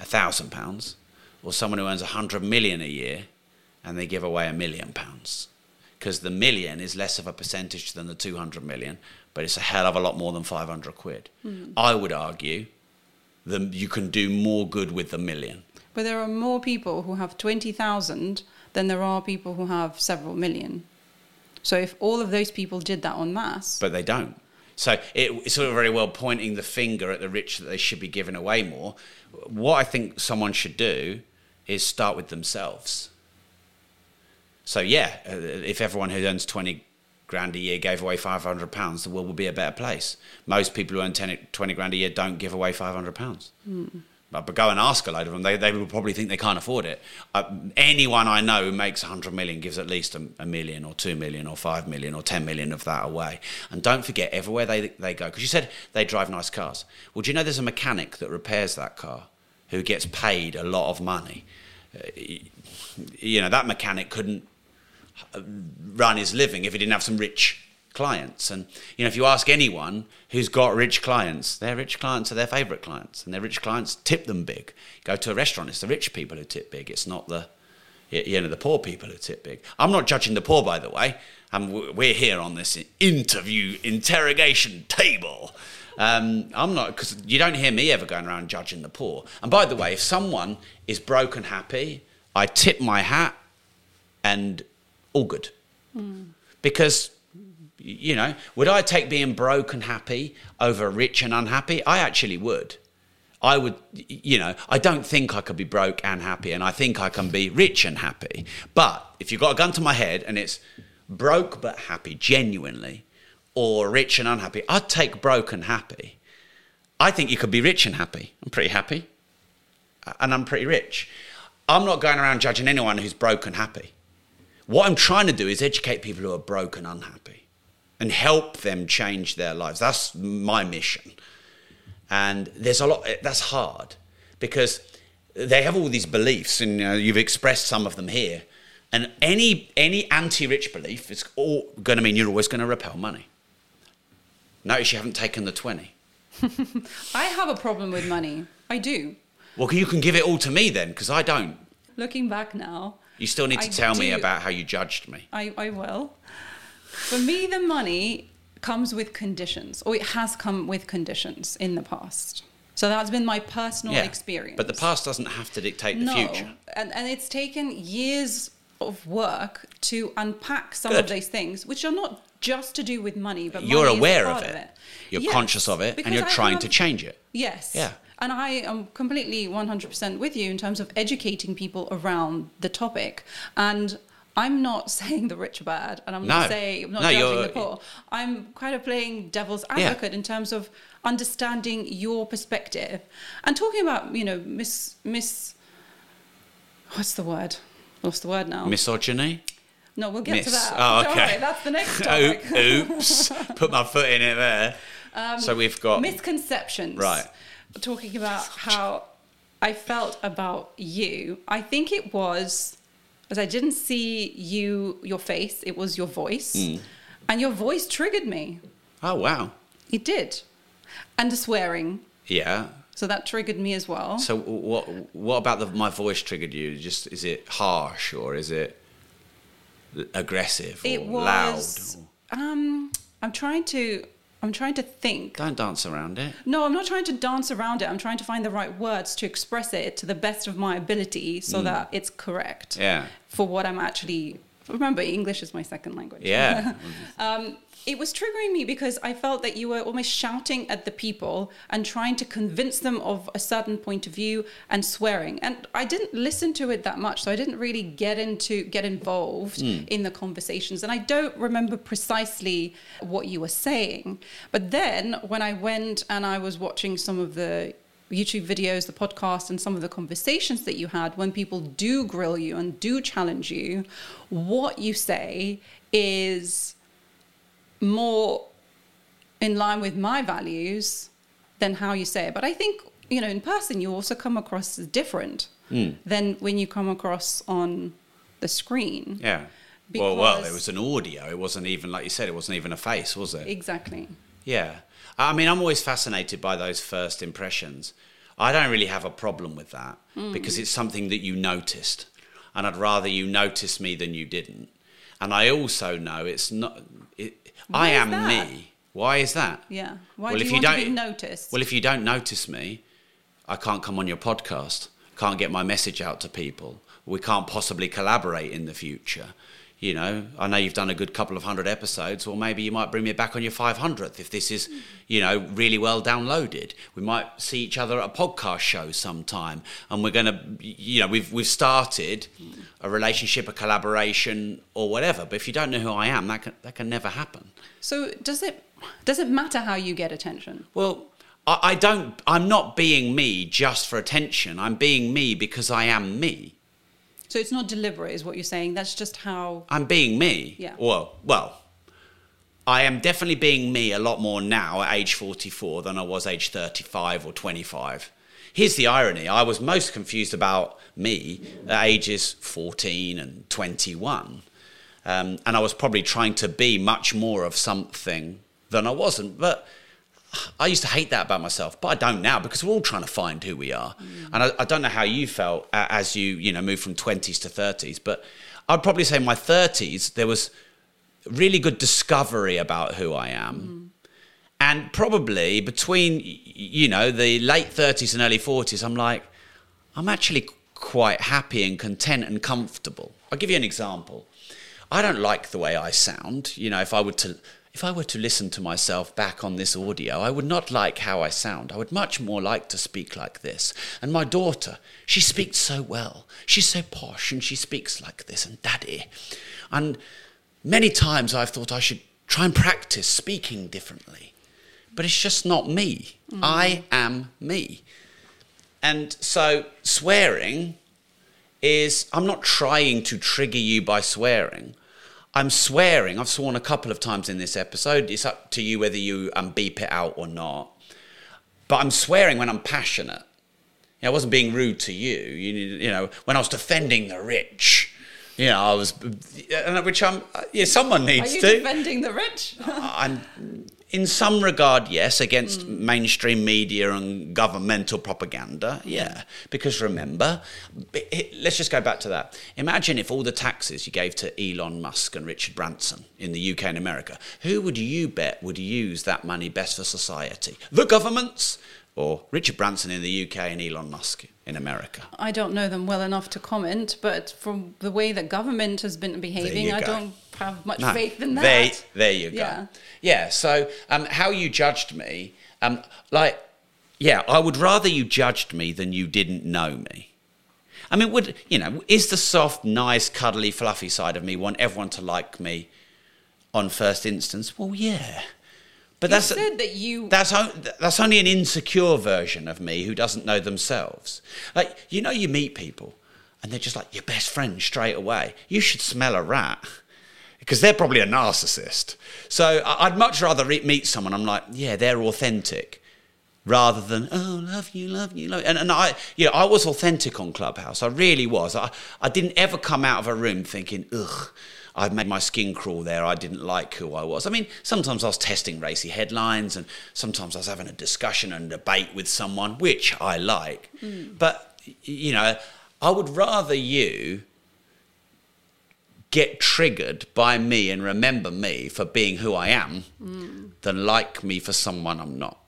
a thousand pounds, or someone who earns a hundred million a year and they give away a million pounds? Because the million is less of a percentage than the 200 million, but it's a hell of a lot more than 500 quid. Hmm. I would argue that you can do more good with the million. But there are more people who have 20,000 than there are people who have several million. So if all of those people did that en masse, but they don't. So it, it's of very well pointing the finger at the rich that they should be giving away more. What I think someone should do is start with themselves. So yeah, uh, if everyone who earns twenty grand a year gave away five hundred pounds, the world would be a better place. Most people who earn 10, 20 grand a year don't give away five hundred pounds. But, but go and ask a load of them; they, they will probably think they can't afford it. Uh, anyone I know who makes a hundred million gives at least a, a million, or two million, or five million, or ten million of that away. And don't forget, everywhere they they go, because you said they drive nice cars. Well, do you know there's a mechanic that repairs that car who gets paid a lot of money? Uh, you know that mechanic couldn't run his living if he didn't have some rich clients. And you know, if you ask anyone who's got rich clients, their rich clients are their favourite clients, and their rich clients tip them big. Go to a restaurant, it's the rich people who tip big. It's not the you know the poor people who tip big. I'm not judging the poor, by the way. Um, we're here on this interview interrogation table. Um, I'm not because you don't hear me ever going around judging the poor. And by the way, if someone is broke and happy, I tip my hat and all good. Because, you know, would I take being broke and happy over rich and unhappy? I actually would. I would, you know, I don't think I could be broke and happy, and I think I can be rich and happy. But if you've got a gun to my head and it's broke but happy, genuinely, or rich and unhappy, I'd take broke and happy. I think you could be rich and happy. I'm pretty happy, and I'm pretty rich. I'm not going around judging anyone who's broke and happy. What I'm trying to do is educate people who are broke and unhappy and help them change their lives. That's my mission. And there's a lot, that's hard because they have all these beliefs, and you know, you've expressed some of them here. And any, any anti rich belief is all going to mean you're always going to repel money. Notice you haven't taken the 20. [LAUGHS] I have a problem with money. I do. Well, you can give it all to me then, because I don't. Looking back now, You still need to I tell me about how you judged me. I, I will. For me, the money comes with conditions, or it has come with conditions in the past. So that's been my personal experience. But the past doesn't have to dictate the no, future. And, and it's taken years of work to unpack some Good. of those things, which are not just to do with money, but You're money aware of it. it. You're Yes, conscious of it, and you're I trying to change it. Yes. Yeah. And I am completely 100% with you in terms of educating people around the topic. And I'm not [LAUGHS] saying the rich are bad, and I'm No. not saying I'm not No, judging the poor. I'm kind of playing devil's Yeah. advocate in terms of understanding your perspective and talking about, you know, miss miss. What's the word? What's the word now? Misogyny? no, we'll get to that. Oh, okay. that's the next [LAUGHS] topic. Oops. Put my foot in it there. Um, so we've got. misconceptions. Right. Talking about how I felt about you. I think it was as I didn't see you, your face. It was your voice, Hmm. and your voice triggered me. oh, wow. It did, and the swearing. Yeah. So that triggered me as well. So what? What about the, my voice triggered you? Just is it harsh or is it aggressive or it loud? was. Um, I'm trying to. I'm trying to think. Don't dance around it. No, I'm not trying to dance around it. I'm trying to find the right words to express it to the best of my ability so that it's correct. Yeah. for what I'm actually. Remember, English is my second language. Yeah. [LAUGHS] um, it was triggering me because I felt that you were almost shouting at the people and trying to convince them of a certain point of view and swearing. And I didn't listen to it that much, so I didn't really get into get involved hmm. in the conversations. And I don't remember precisely what you were saying. But then when I went and I was watching some of the YouTube videos, the podcast, and some of the conversations that you had when people do grill you and do challenge you, what you say is more in line with my values than how you say it. But I think, you know, in person, you also come across as different than when you come across on the screen. Yeah. well, well, it was an audio. It wasn't even like you said. It wasn't even a face, was it? Exactly. Yeah. I mean, I'm always fascinated by those first impressions. I don't really have a problem with that Mm. because it's something that you noticed. And I'd rather you notice me than you didn't. And I also know it's not, it, Why is am that? me. Why is that? Yeah. Why Well, do if you, you want to be don't- noticed? Well, if you don't notice me, I can't come on your podcast, can't get my message out to people. We can't possibly collaborate in the future. You know, I know you've done a good couple of hundred episodes, or maybe you might bring me back on your 500th if this is, you know, really well downloaded. We might see each other at a podcast show sometime, and we're going to, you know, we've we've started a relationship, a collaboration, or whatever. But if you don't know who I am, that can, that can never happen. so does it does it matter how you get attention? Well, I, I don't. I'm not being me just for attention. I'm being me because I am me. So it's not deliberate, is what you're saying. That's just how. I'm being me. Yeah. Well, well, I am definitely being me a lot more now at age 44 than I was age 35 or 25. Here's the irony: I was most confused about me at ages 14 and 21, um, and I was probably trying to be much more of something than I wasn't. But I used to hate that about myself, but I don't now because we're all trying to find who we are. And I, I don't know how you felt as you, you know, moved from 20s to 30s, but I'd probably say my 30s, there was really good discovery about who I am. And probably between, you know, the late 30s and early 40s, I'm like, I'm actually quite happy and content and comfortable. I'll give you an example. I don't like the way I sound. You know, if I were to if I were to listen to myself back on this audio, I would not like how I sound. I would much more like to speak like this. And my daughter, she speaks so well. She's so posh and she speaks like this and daddy. And many times I've thought I should try and practice speaking differently. But it's just not me. Mm. I am me. And so swearing is I'm not trying to trigger you by swearing. I'm swearing. I've sworn a couple of times in this episode. It's up to you whether you um, beep it out or not. But I'm swearing when I'm passionate. You know, I wasn't being rude to you. You, you know, when I was defending the rich, you know, I was, and which I'm, yeah, someone needs Are you to. defending the rich? I'm, in some regard, yes, against mainstream media and governmental propaganda, yeah. Because remember, let's just go back to that. Imagine if all the taxes you gave to Elon Musk and Richard Branson in the UK and America, who would you bet would use that money best for society? The governments or Richard Branson in the UK and Elon Musk in America? I don't know them well enough to comment, but from the way that government has been behaving, I don't have much No, faith in that. There, there you go. Yeah. Yeah. so um, how you judged me, um, like, yeah, I would rather you judged me than you didn't know me. I mean, would you know? Is the soft, nice, cuddly, fluffy side of me want everyone to like me on first instance? Well, yeah, but You that's said that you. that's that's only an insecure version of me who doesn't know themselves. Like you know, you meet people and they're just like your best friend straight away. You should smell a rat because they're probably a narcissist. So I- I'd much rather re- meet someone. I'm like, yeah, they're authentic. Rather than oh love you love you love you. and and I yeah I was authentic on Clubhouse I really was I I didn't ever come out of a room thinking ugh I've made my skin crawl there. I didn't like who I was. I mean, sometimes I was testing racy headlines, and sometimes I was having a discussion and debate with someone, which I like. Hmm. But you know, I would rather you get triggered by me and remember me for being who I am than like me for someone I'm not.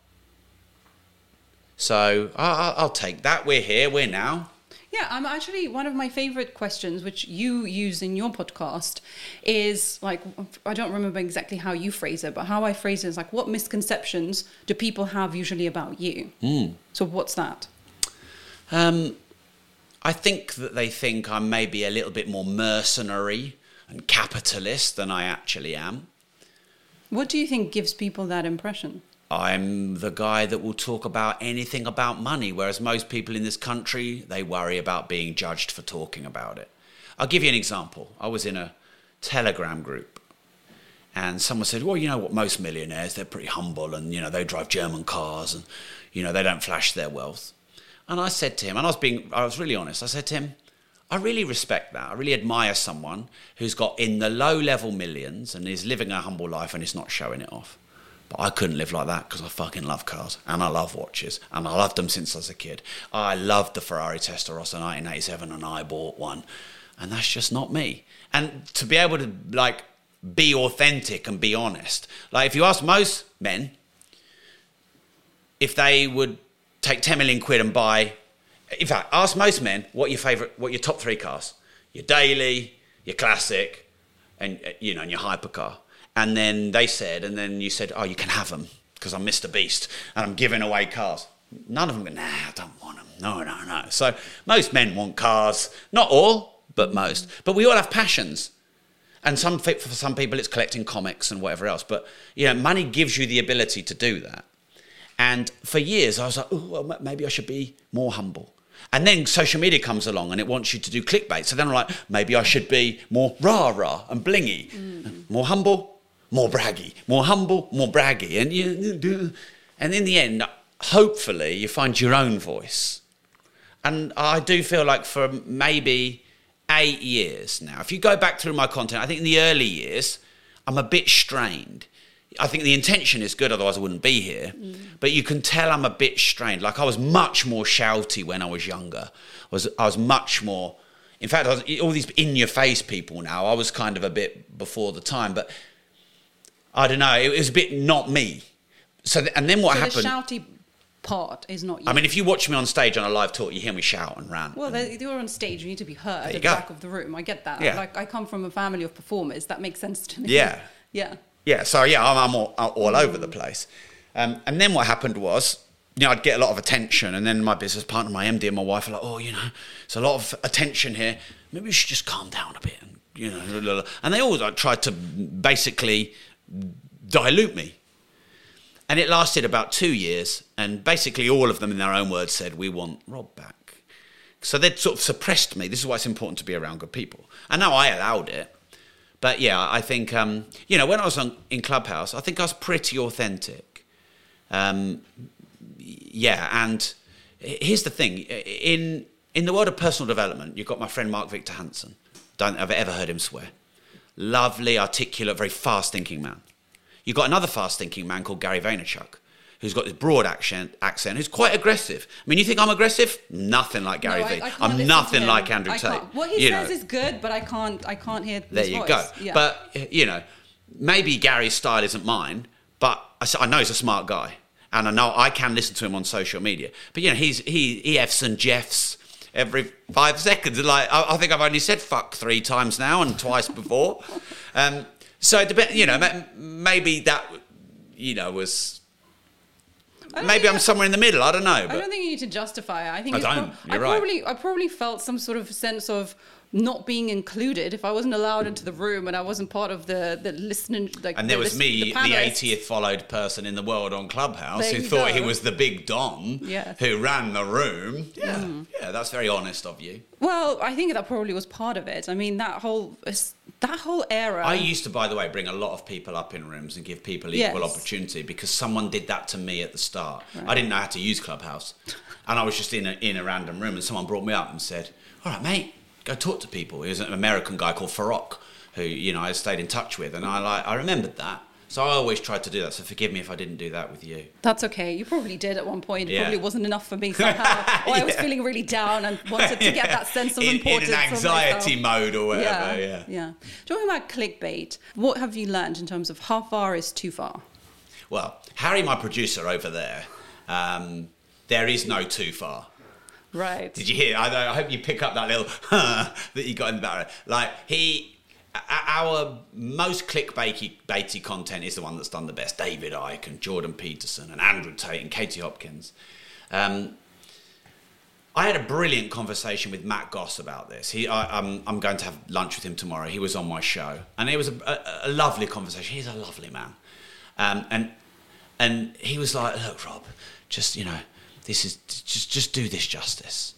So I- I- I'll take that. We're here. We're now. Yeah, I'm actually one of my favorite questions, which you use in your podcast, is like I don't remember exactly how you phrase it, but how I phrase it is like, what misconceptions do people have usually about you? So what's that? Um, I think that they think I'm maybe a little bit more mercenary and capitalist than I actually am. What do you think gives people that impression? I'm the guy that will talk about anything about money, whereas most people in this country, they worry about being judged for talking about it. I'll give you an example. I was in a Telegram group and someone said, Well, you know what, most millionaires, they're pretty humble and, you know, they drive German cars and, you know, they don't flash their wealth. And I said to him, and I was being, I was really honest, I said to him, I really respect that. I really admire someone who's got in the low level millions and is living a humble life and is not showing it off. But I couldn't live like that because I fucking love cars and I love watches and I loved them since I was a kid. I loved the Ferrari Testarossa 1987 and I bought one. And that's just not me. And to be able to like be authentic and be honest. Like if you ask most men if they would take 10 million quid and buy in fact, ask most men what your favorite what your top 3 cars. Your daily, your classic and uh, you know, and your hypercar and then they said, and then you said, oh, you can have them because I'm Mr. Beast and I'm giving away cars. None of them go, nah, I don't want them. No, no, no. So most men want cars. Not all, but most. But we all have passions. And some for some people it's collecting comics and whatever else. But you know, money gives you the ability to do that. And for years I was like, oh, well, maybe I should be more humble. And then social media comes along and it wants you to do clickbait. So then I'm like, maybe I should be more rah rah and blingy, mm. more humble, more braggy, more humble, more braggy. And, you, and in the end, hopefully, you find your own voice. And I do feel like for maybe eight years now, if you go back through my content, I think in the early years, I'm a bit strained. I think the intention is good, otherwise I wouldn't be here. Mm. But you can tell I'm a bit strained. Like I was much more shouty when I was younger. I was I was much more. In fact, was, all these in-your-face people now. I was kind of a bit before the time, but I don't know. It was a bit not me. So th- and then what so happened? The shouty part is not. You. I mean, if you watch me on stage on a live talk, you hear me shout and rant. Well, and, you're on stage. You need to be heard at the go. back of the room. I get that. Yeah. Like I come from a family of performers. That makes sense to me. Yeah. [LAUGHS] yeah. Yeah. So yeah, I'm, I'm all, all over the place. Um, and then what happened was, you know, I'd get a lot of attention, and then my business partner, my MD, and my wife are like, "Oh, you know, it's a lot of attention here. Maybe we should just calm down a bit." And you know, and they always like, tried to basically dilute me. And it lasted about two years, and basically all of them, in their own words, said, We want Rob back. So they'd sort of suppressed me. This is why it's important to be around good people. And now I allowed it. But yeah, I think, um, you know, when I was on, in Clubhouse, I think I was pretty authentic. Um, yeah, and here's the thing in, in the world of personal development, you've got my friend Mark Victor Hansen. Don't have ever heard him swear. Lovely, articulate, very fast thinking man. You've got another fast thinking man called Gary Vaynerchuk, who's got this broad accent, accent, who's quite aggressive. I mean, you think I'm aggressive? Nothing like Gary no, Vee. I'm nothing like Andrew Tate. What he you says know. is good, but I can't. I can't hear. There you voice. go. Yeah. But you know, maybe Gary's style isn't mine, but I know he's a smart guy, and I know I can listen to him on social media. But you know, he's he he f's and jeffs every five seconds. Like I, I think I've only said fuck three times now and twice before. [LAUGHS] Um, so it depends. You know, maybe that you know was. I Maybe I'm somewhere in the middle. I don't know. I don't think you need to justify it. I think I don't. I You're right. probably I probably felt some sort of sense of not being included if I wasn't allowed into the room and I wasn't part of the the listening. Like, And there the, was me, the. 80th followed person in the world on Clubhouse, There who thought go. he was the big Don, Yes. who ran the room. Mm. Yeah, yeah, that's very honest of you. Well, I think that probably was part of it. I mean, that whole that whole era. I used to, by the way, bring a lot of people up in rooms and give people equal Yes. opportunity because someone did that to me at the start. I didn't know how to use Clubhouse, and I was just in a, in a random room, and someone brought me up and said, "All right, mate, go talk to people." He was an American guy called Farok, who you know I stayed in touch with, and I like I remembered that. So I always tried to do that. So forgive me if I didn't do that with you. That's okay. You probably did at one point. It Yeah. probably wasn't enough for me [LAUGHS] somehow. Or I was feeling really down and wanted to get that [LAUGHS] sense of in, in importance. an anxiety mode or whatever. Yeah. yeah. Talking about clickbait, what have you learned in terms of how far is too far? Well, Harry, my producer over there, um, there is no too far. Right. Did you hear? I, I hope you pick up that little [LAUGHS] that you got in the background. Like he, our most clickbaity content is the one that's done the best. David Icke and Jordan Peterson and Andrew Tate and Katie Hopkins. Um, I had a brilliant conversation with Matt Goss about this. He, I, I'm, I'm going to have lunch with him tomorrow. He was on my show, and it was a, a, a lovely conversation. He's a lovely man, um, and and he was like, "Look, Rob, just you know, this is just just do this justice.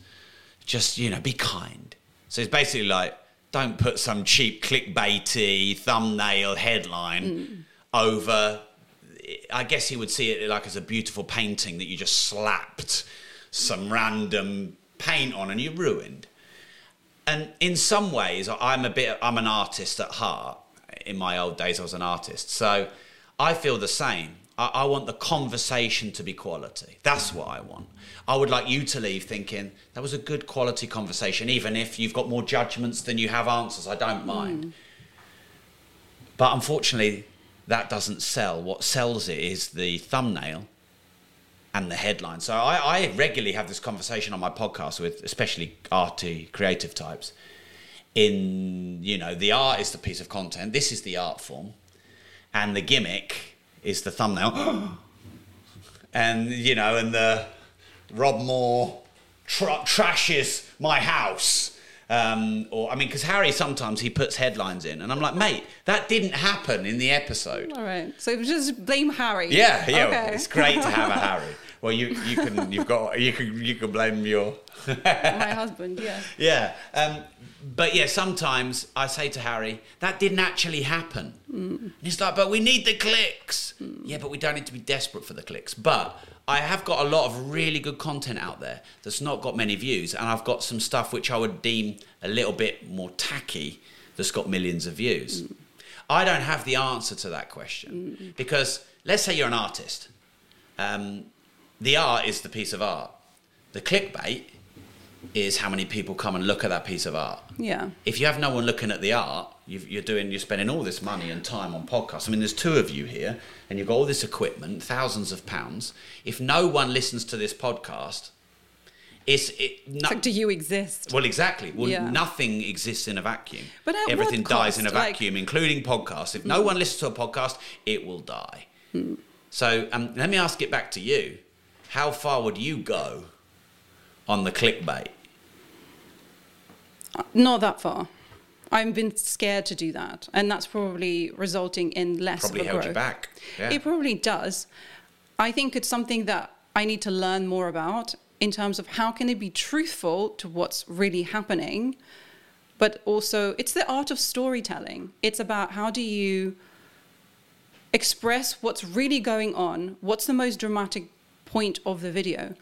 Just you know, be kind." So it's basically like, don't put some cheap clickbaity thumbnail headline over. I guess he would see it like as a beautiful painting that you just slapped some random paint on and you ruined. And in some ways, I'm a bit. I'm an artist at heart. In my old days, I was an artist, so I feel the same. I, I want the conversation to be quality. That's what I want. I would like you to leave thinking that was a good quality conversation, even if you've got more judgments than you have answers. I don't mind. Hmm. But unfortunately, that doesn't sell. What sells it is the thumbnail and the headline. So I, I regularly have this conversation on my podcast with especially arty creative types. In you know, the art is the piece of content. This is the art form, and the gimmick is the thumbnail. [GASPS] and you know, and the Rob Moore tra- trashes my house. Um, or I mean, because Harry sometimes he puts headlines in, and I'm like, mate, that didn't happen in the episode. All right. So just blame Harry. Yeah, yeah. Okay. It's great to have a [LAUGHS] Harry. Well, you you can you've got you can you can blame your [LAUGHS] My [LAUGHS] husband, yeah. yeah. Um, but yeah, sometimes I say to Harry, that didn't actually happen. And he's like, but we need the clicks. Yeah, but we don't need to be desperate for the clicks. But I have got a lot of really good content out there that's not got many views, and I've got some stuff which I would deem a little bit more tacky that's got millions of views. I don't have the answer to that question because let's say you're an artist. Um, the art is the piece of art. The clickbait is how many people come and look at that piece of art. Yeah. If you have no one looking at the art, you've, you're doing, you're spending all this money and time on podcasts. I mean, there's two of you here, and you've got all this equipment, thousands of pounds. If no one listens to this podcast, it's it. No, It's like, do you exist? well, exactly. Well, Yeah. nothing exists in a vacuum. But everything dies in a cost? Like- vacuum, including podcasts. If no one listens to a podcast, it will die. So um, let me ask it back to you. How far would you go on the clickbait? Uh, not that far. I've been scared to do that, and that's probably resulting in less Probably of a held growth. you back. Yeah. It probably does. I think it's something that I need to learn more about in terms of how can it be truthful to what's really happening, but also it's the art of storytelling. It's about how do you express what's really going on, what's the most dramatic point of the video.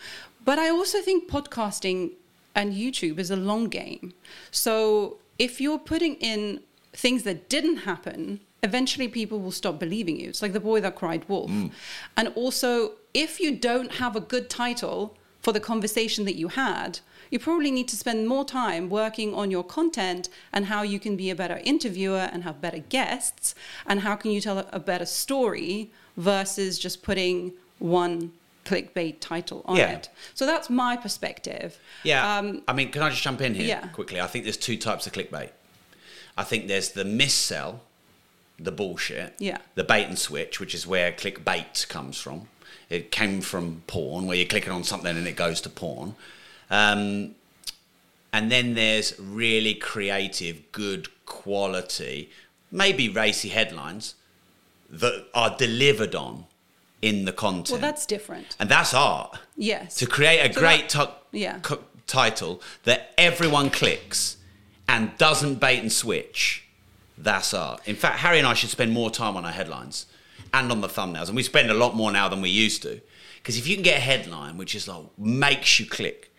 But I also think podcasting and YouTube is a long game. So if you're putting in things that didn't happen, eventually people will stop believing you. It's like the boy that cried wolf. Mm. And also, if you don't have a good title for the conversation that you had, you probably need to spend more time working on your content and how you can be a better interviewer and have better guests and how can you tell a better story versus just putting one clickbait title on Yeah. it. So that's my perspective. Yeah. Um, I mean, can I just jump in here yeah. quickly? I think there's two types of clickbait. I think there's the miss sell, the bullshit, Yeah. the bait and switch, which is where clickbait comes from. It came from porn, where you're clicking on something and it goes to porn. Um, and then there's really creative, good quality, maybe racy headlines that are delivered on in the content. well, that's different. and that's art Yes. to create a So great that- ti- yeah. co- title that everyone clicks and doesn't bait and switch. That's art. In fact, Harry and I should spend more time on our headlines and on the thumbnails, and we spend a lot more now than we used to. Because if you can get a headline which is like makes you click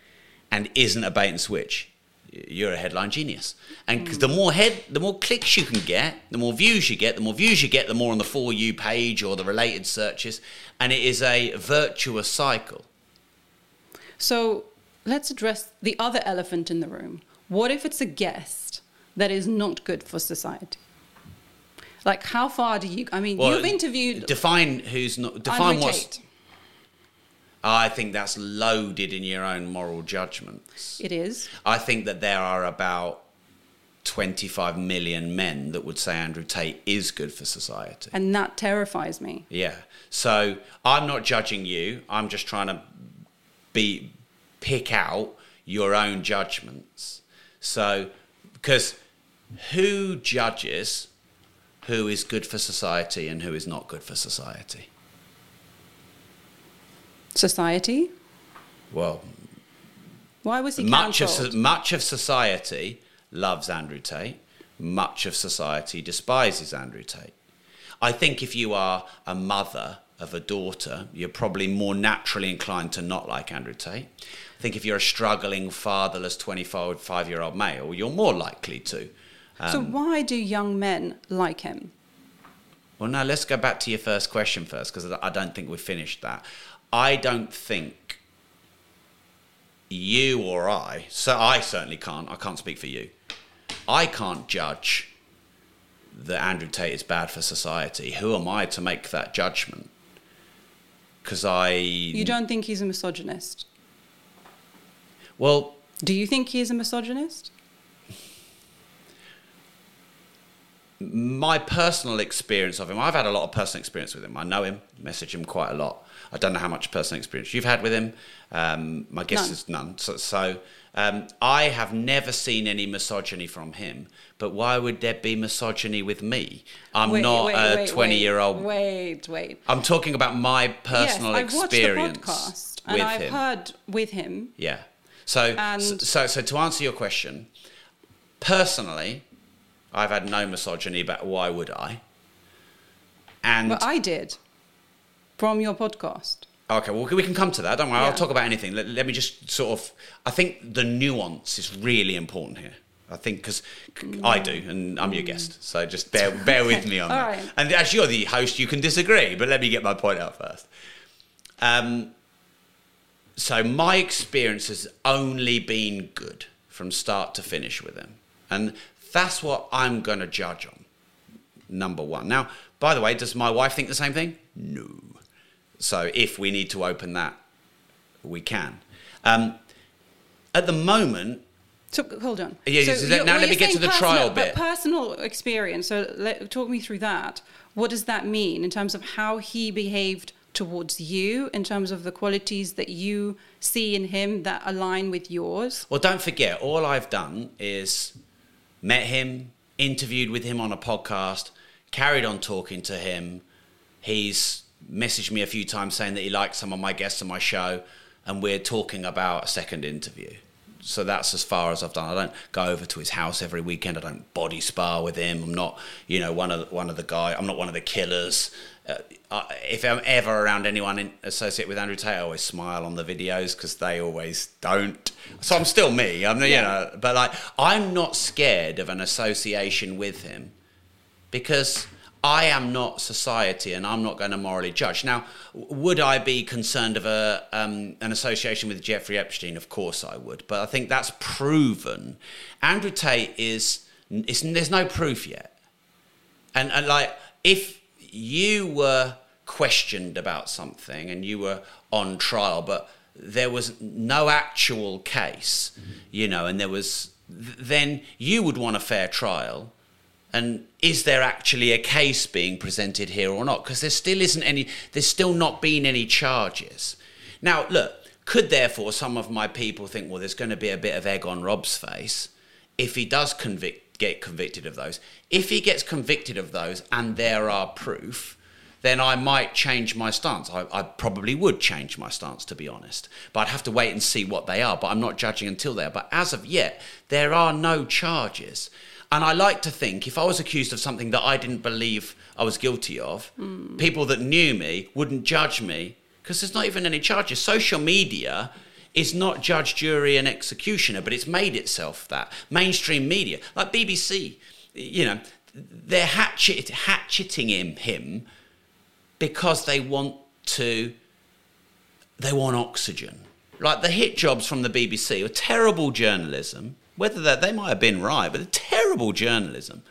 and isn't a bait and switch, you're a headline genius. And 'cause the more head, the more clicks you can get, the more views you get. The more views you get, the more on the for you page or the related searches, and it is a virtuous cycle. So let's address the other elephant in the room. What if it's a guest that is not good for society? Like, how far do you? I mean, Well, you've interviewed Define who's not. Define Andrew what's. Tate. I think that's loaded in your own moral judgments. It is. I think that there are about 25 million men that would say Andrew Tate is good for society. And that terrifies me. Yeah. So I'm not judging you. I'm just trying to be pick out your own judgments. So because who judges who is good for society and who is not good for society? Society? Well, Why was he much of much of society loves Andrew Tate. Much of society despises Andrew Tate. I think if you are a mother of a daughter, you're probably more naturally inclined to not like Andrew Tate. I think if you're a struggling fatherless 25 year old male, you're more likely to. so um, why do young men like him? Well, now let's go back to your first question first, because I don't think we've finished that. I don't think you or I, so I certainly can't, I can't speak for you. I can't judge that Andrew Tate is bad for society. Who am I to make that judgment? Because I. You don't think he's a misogynist? Well, Do you think he is a misogynist? my personal experience of him, I've had a lot of personal experience with him. I know him, message him quite a lot. I don't know how much personal experience you've had with him. Um, my guess None. is none. So, so um, I have never seen any misogyny from him. But why would there be misogyny with me? I'm Wait, not wait, a wait, 20 year old. Wait, wait. I'm talking about my personal yes, I've watched the experience podcast with and I've him. heard with him. Yeah. So, And- so, so to answer your question, personally, I've had no misogyny, but why would I? And But I did from your podcast. okay, well, we can come to that. Don't worry, Yeah. I'll talk about anything. Let, let me just sort of. I think the nuance is really important here. I think because I do, and I'm your guest, so just bear bear with [LAUGHS] me on All that. right. And as you're the host, you can disagree, but let me get my point out first. Um, so my experience has only been good from start to finish with him, and that's what I'm going to judge on. Number one. Now, by the way, does my wife think the same thing? No. So if we need to open that, we can. Um, at the moment, So hold on. Yeah, so now let me get to the personal, trial but bit. personal experience. So let, talk me through that. What does that mean in terms of how he behaved towards you, in terms of the qualities that you see in him that align with yours? Well, don't forget, all I've done is met him, interviewed with him on a podcast, carried on talking to him. He's messaged me a few times saying that he likes some of my guests on my show, and we're talking about a second interview. So that's as far as I've done. I don't go over to his house every weekend. I don't body spar with him. I'm not, you know, one of one of the guy. I'm not one of the killers. Uh, I, if I'm ever around anyone in, associated with Andrew Tate, I always smile on the videos because they always don't. So I'm still me. I'm, you know, but like I'm not scared of an association with him because I am not society and I'm not going to morally judge. Now, would I be concerned of a um, an association with Jeffrey Epstein? Of course I would, but I think that's proven. Andrew Tate is, there's no proof yet, and, and like if you were questioned about something and you were on trial, but there was no actual case, you know, and there was, then you would want a fair trial. And is there actually a case being presented here or not? Because there still isn't any, there's still not been any charges. Now, look, could therefore some of my people think, well, there's going to be a bit of egg on Rob's face if he does convict, get convicted of those? If he gets convicted of those and there are proof, then I might change my stance. I, I probably would change my stance, to be honest. But I'd have to wait and see what they are. But I'm not judging until there. But as of yet, there are no charges. And I like to think if I was accused of something that I didn't believe I was guilty of, people that knew me wouldn't judge me because there's not even any charges. Social media is not judge, jury, and executioner, but it's made itself that. Mainstream media, like BBC, you know, they're hatchet, hatcheting him, him because they want to they want oxygen like the hit jobs from the bbc were terrible journalism whether that they might have been right but terrible journalism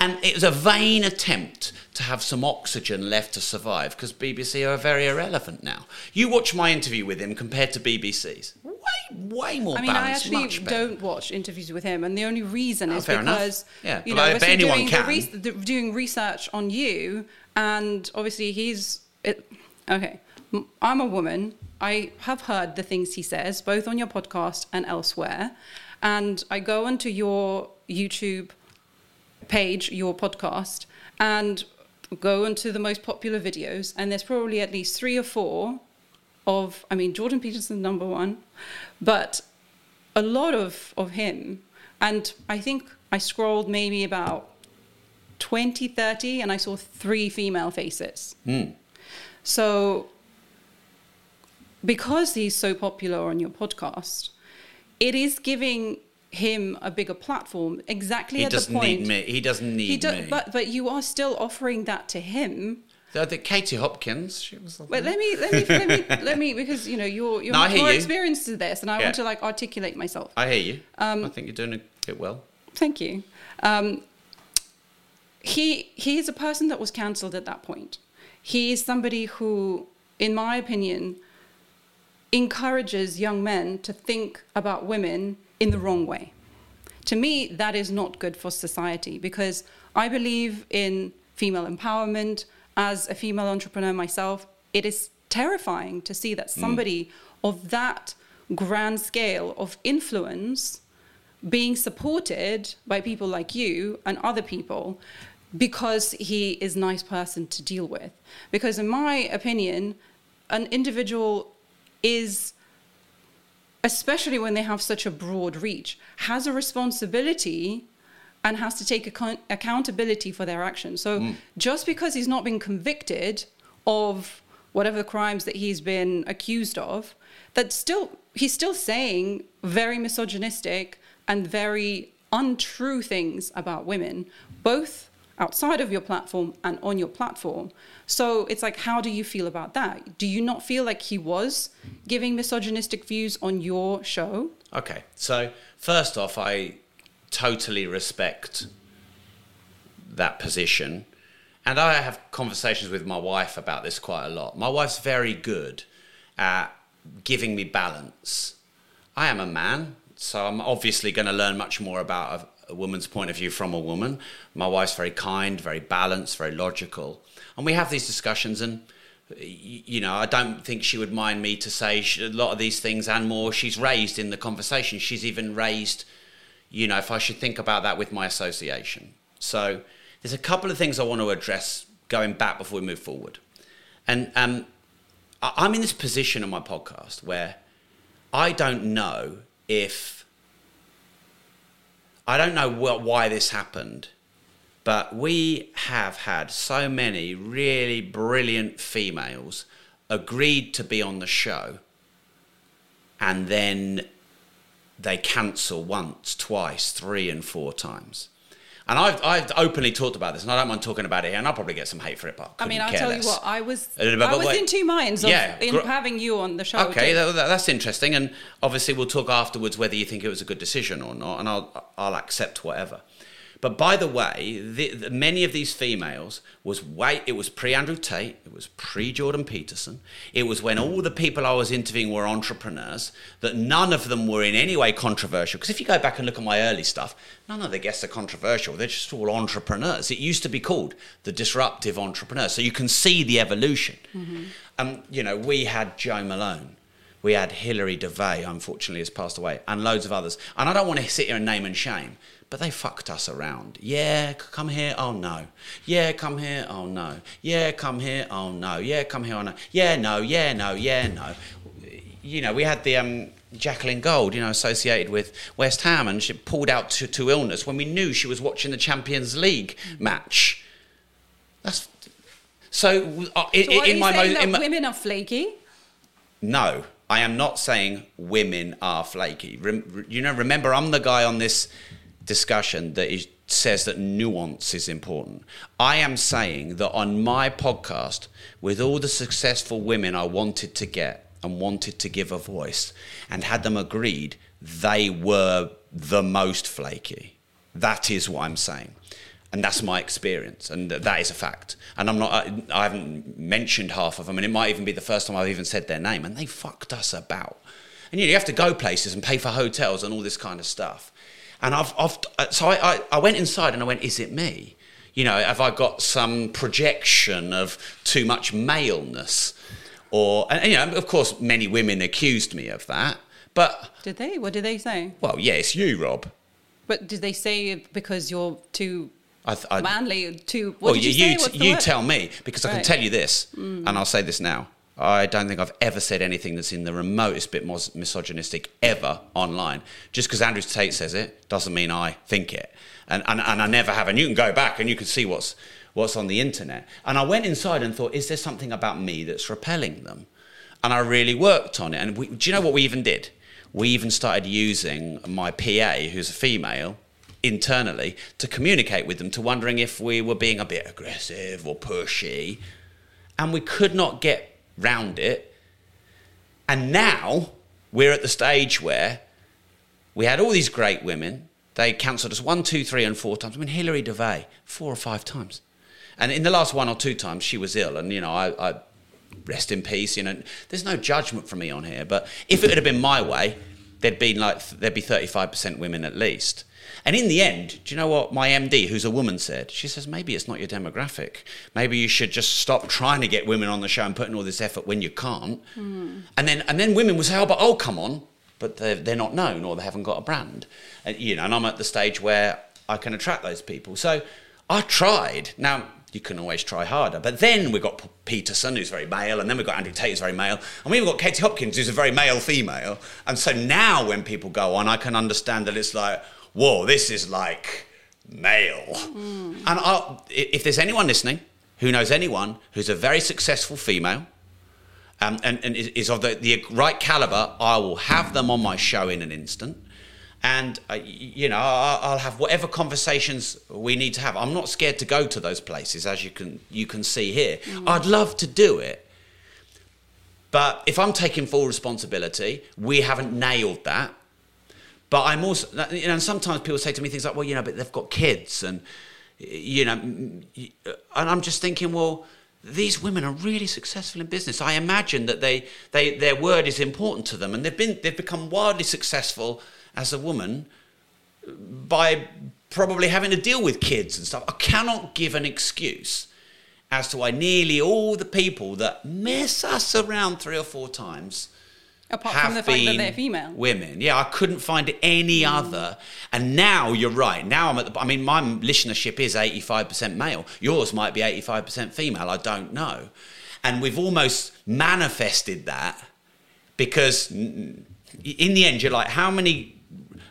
and it was a vain attempt to have some oxygen left to survive because bbc are very irrelevant now you watch my interview with him compared to bbc's way way more I mean, I actually don't watch interviews with him, and the only reason oh, is fair because Yeah, you but know, I- but anyone doing, the can. the, doing research on you, and obviously he's it, okay. I'm a woman. I have heard the things he says, both on your podcast and elsewhere, and I go onto your YouTube page, your podcast, and go into the most popular videos, and there's probably at least three or four of, I mean, Jordan Peterson number one, but a lot of of him, and I think I scrolled maybe about 20, 30, and I saw three female faces. Hmm. So, because he's so popular on your podcast, it is giving him a bigger platform exactly He at the doesn't point need me. He doesn't need he do, me. but but you are still offering that to him the, the Katie Hopkins, she was. but let me let me let me let me because you know you're you're No, much more you. experienced to this and I Yeah. want to like articulate myself I hear you. Um, I think you're doing it well. Thank you. Um, he he is a person that was cancelled at that point. He is somebody who, in my opinion, encourages young men to think about women in the wrong way. To me, that is not good for society because I believe in female empowerment. As a female entrepreneur myself, it is terrifying to see that mm. somebody of that grand scale of influence being supported by people like you and other people because he is a nice person to deal with. Because, in my opinion, an individual is, especially when they have such a broad reach, has a responsibility and has to take account- accountability for their actions. So, mm. just because he's not been convicted of whatever crimes that he's been accused of, that still he's still saying very misogynistic and very untrue things about women, both outside of your platform and on your platform. So it's like, how do you feel about that? Do you not feel like he was giving misogynistic views on your show? Okay, so first off, I totally respect that position. And I have conversations with my wife about this quite a lot. My wife's very good at giving me balance. I am a man, so I'm obviously going to learn much more about a, woman's point of view from a woman. My wife's very kind, very balanced, very logical. And we have these discussions, and you know, I don't think she would mind me to say sh- a lot of these things and more. She's raised in the conversation. She's even raised, you know, if I should think about that with my association. So there's a couple of things I want to address going back before we move forward. And um, I'm in this position on my podcast where I don't know if I don't know wh- why this happened, but we have had so many really brilliant females agreed to be on the show, and then they cancel once, twice, three, and four times. And I've, I've openly talked about this, and I don't mind talking about it here, and I'll probably get some hate for it, but I mean, I'll tell less. you what, I was, I was wait. in two minds of Yeah, in gr- having you on the show. Okay, that- that's interesting, and obviously we'll talk afterwards whether you think it was a good decision or not, and I'll I'll accept whatever. But by the way, the, the, many of these females was way it was pre Andrew Tate, it was pre Jordan Peterson, it was when all the people I was interviewing were entrepreneurs. That none of them were in any way controversial. Because if you go back and look at my early stuff, none of the guests are controversial. They're just all entrepreneurs. It used to be called the disruptive entrepreneur. So you can see the evolution. Um, you know, we had Joe Malone. We had Hilary Devey, unfortunately, has passed away, and loads of others. And I don't want to sit here and name and shame, but they fucked us around. Yeah, come here. Oh no. Yeah, come here. Oh no. Yeah, come here. Oh no. Yeah, come here. Oh no. Yeah, no. Yeah, no. Yeah, no. You know, we had the um, Jacqueline Gold, you know, associated with West Ham, and she pulled out to, to illness when we knew she was watching the Champions League match. That's so. Uh, in, So are in my mo- in my, women are flaky? no, I am not saying women are flaky. Rem, you know, remember, I'm the guy on this discussion that is, says that nuance is important. I am saying that on my podcast, with all the successful women I wanted to get and wanted to give a voice and had them agreed, they were the most flaky. That is what I'm saying. And that's my experience, and that is a fact. And I'm not, I, I haven't mentioned half of them, and it might even be the first time I've even said their name, and they fucked us about. And you, know, you have to go places and pay for hotels and all this kind of stuff. And I've, I've uh, so I, I, I went inside and I went, is it me? You know, have I got some projection of too much maleness? Or, and, you know, of course, many women accused me of that. But, Did they? What did they say? well, yeah, it's you, Rob. But did they say because you're too I, th- I, manly? Too what well, did you, you, say? t- you word? tell me because I can tell you this, and mm. I'll say this now. I don't think I've ever said anything that's in the remotest bit misogynistic ever online. Just because Andrew Tate says it doesn't mean I think it, and, and and I never have. And you can go back and you can see what's what's on the internet. And I went inside and thought, is there something about me that's repelling them? And I really worked on it. And we, do you know what we even did? we even started using my PA, who's a female, internally to communicate with them, to wondering if we were being a bit aggressive or pushy. And we could not get round it. And now we're at the stage where we had all these great women. They cancelled us one, two, three, and four times. I mean, Hilary Devey, four or five times. And in the last one or two times, she was ill. And, you know, I, I rest in peace. You know, there's no judgment from me on here. But if it had been my way, there'd been like there'd be 35% women at least. And in the end, do you know what my MD, who's a woman, said? She says maybe it's not your demographic. Maybe you should just stop trying to get women on the show and putting all this effort when you can't. Mm. And then and then women will say, oh, but oh, come on, but they're, they're not known or they haven't got a brand. And you know, and I'm at the stage where I can attract those people. So I tried. Now you can always try harder. But then we've got Peterson, who's very male, and then we've got Andrew Tate, who's very male, and we've got Katie Hopkins, who's a very male female. And so now when people go on, I can understand that it's like, whoa, this is like male. Mm. And I'll, if there's anyone listening who knows anyone who's a very successful female, um, and, and is of the, the right caliber, I will have them on my show in an instant and uh, you know I'll have whatever conversations we need to have. I'm not scared to go to those places, as you can you can see here. Mm. I'd love to do it, but if I'm taking full responsibility, we haven't nailed that. But I'm also, you know, sometimes people say to me things like, "Well, you know, but they've got kids," and you know, and I'm just thinking, well. These women are really successful in business. I imagine that they, they, their word is important to them, and they've been, they've become wildly successful as a woman by probably having to deal with kids and stuff. I cannot give an excuse as to why nearly all the people that mess us around three or four times. Apart from the fact that they're female. Women. Yeah, I couldn't find any mm. other. And now you're right. Now I'm at the. I mean, my listenership is 85% male. Yours might be 85% female. I don't know. And we've almost manifested that because in the end, you're like, how many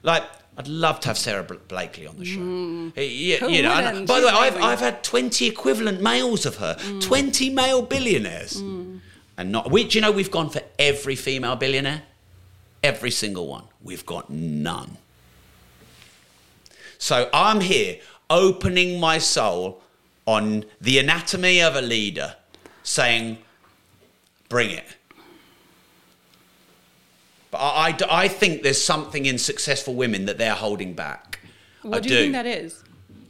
like, I'd love to have Sara Blakely on the show. Mm. You, you know, by the way, I've, I've had 20 equivalent males of her, mm. 20 male billionaires. Mm. And not, we, do you know we've gone for every female billionaire? Every single one. We've got none. So I'm here opening my soul on the anatomy of a leader, saying, bring it. But I, I, I, think there's something in successful women that they're holding back. What I do you do. think that is?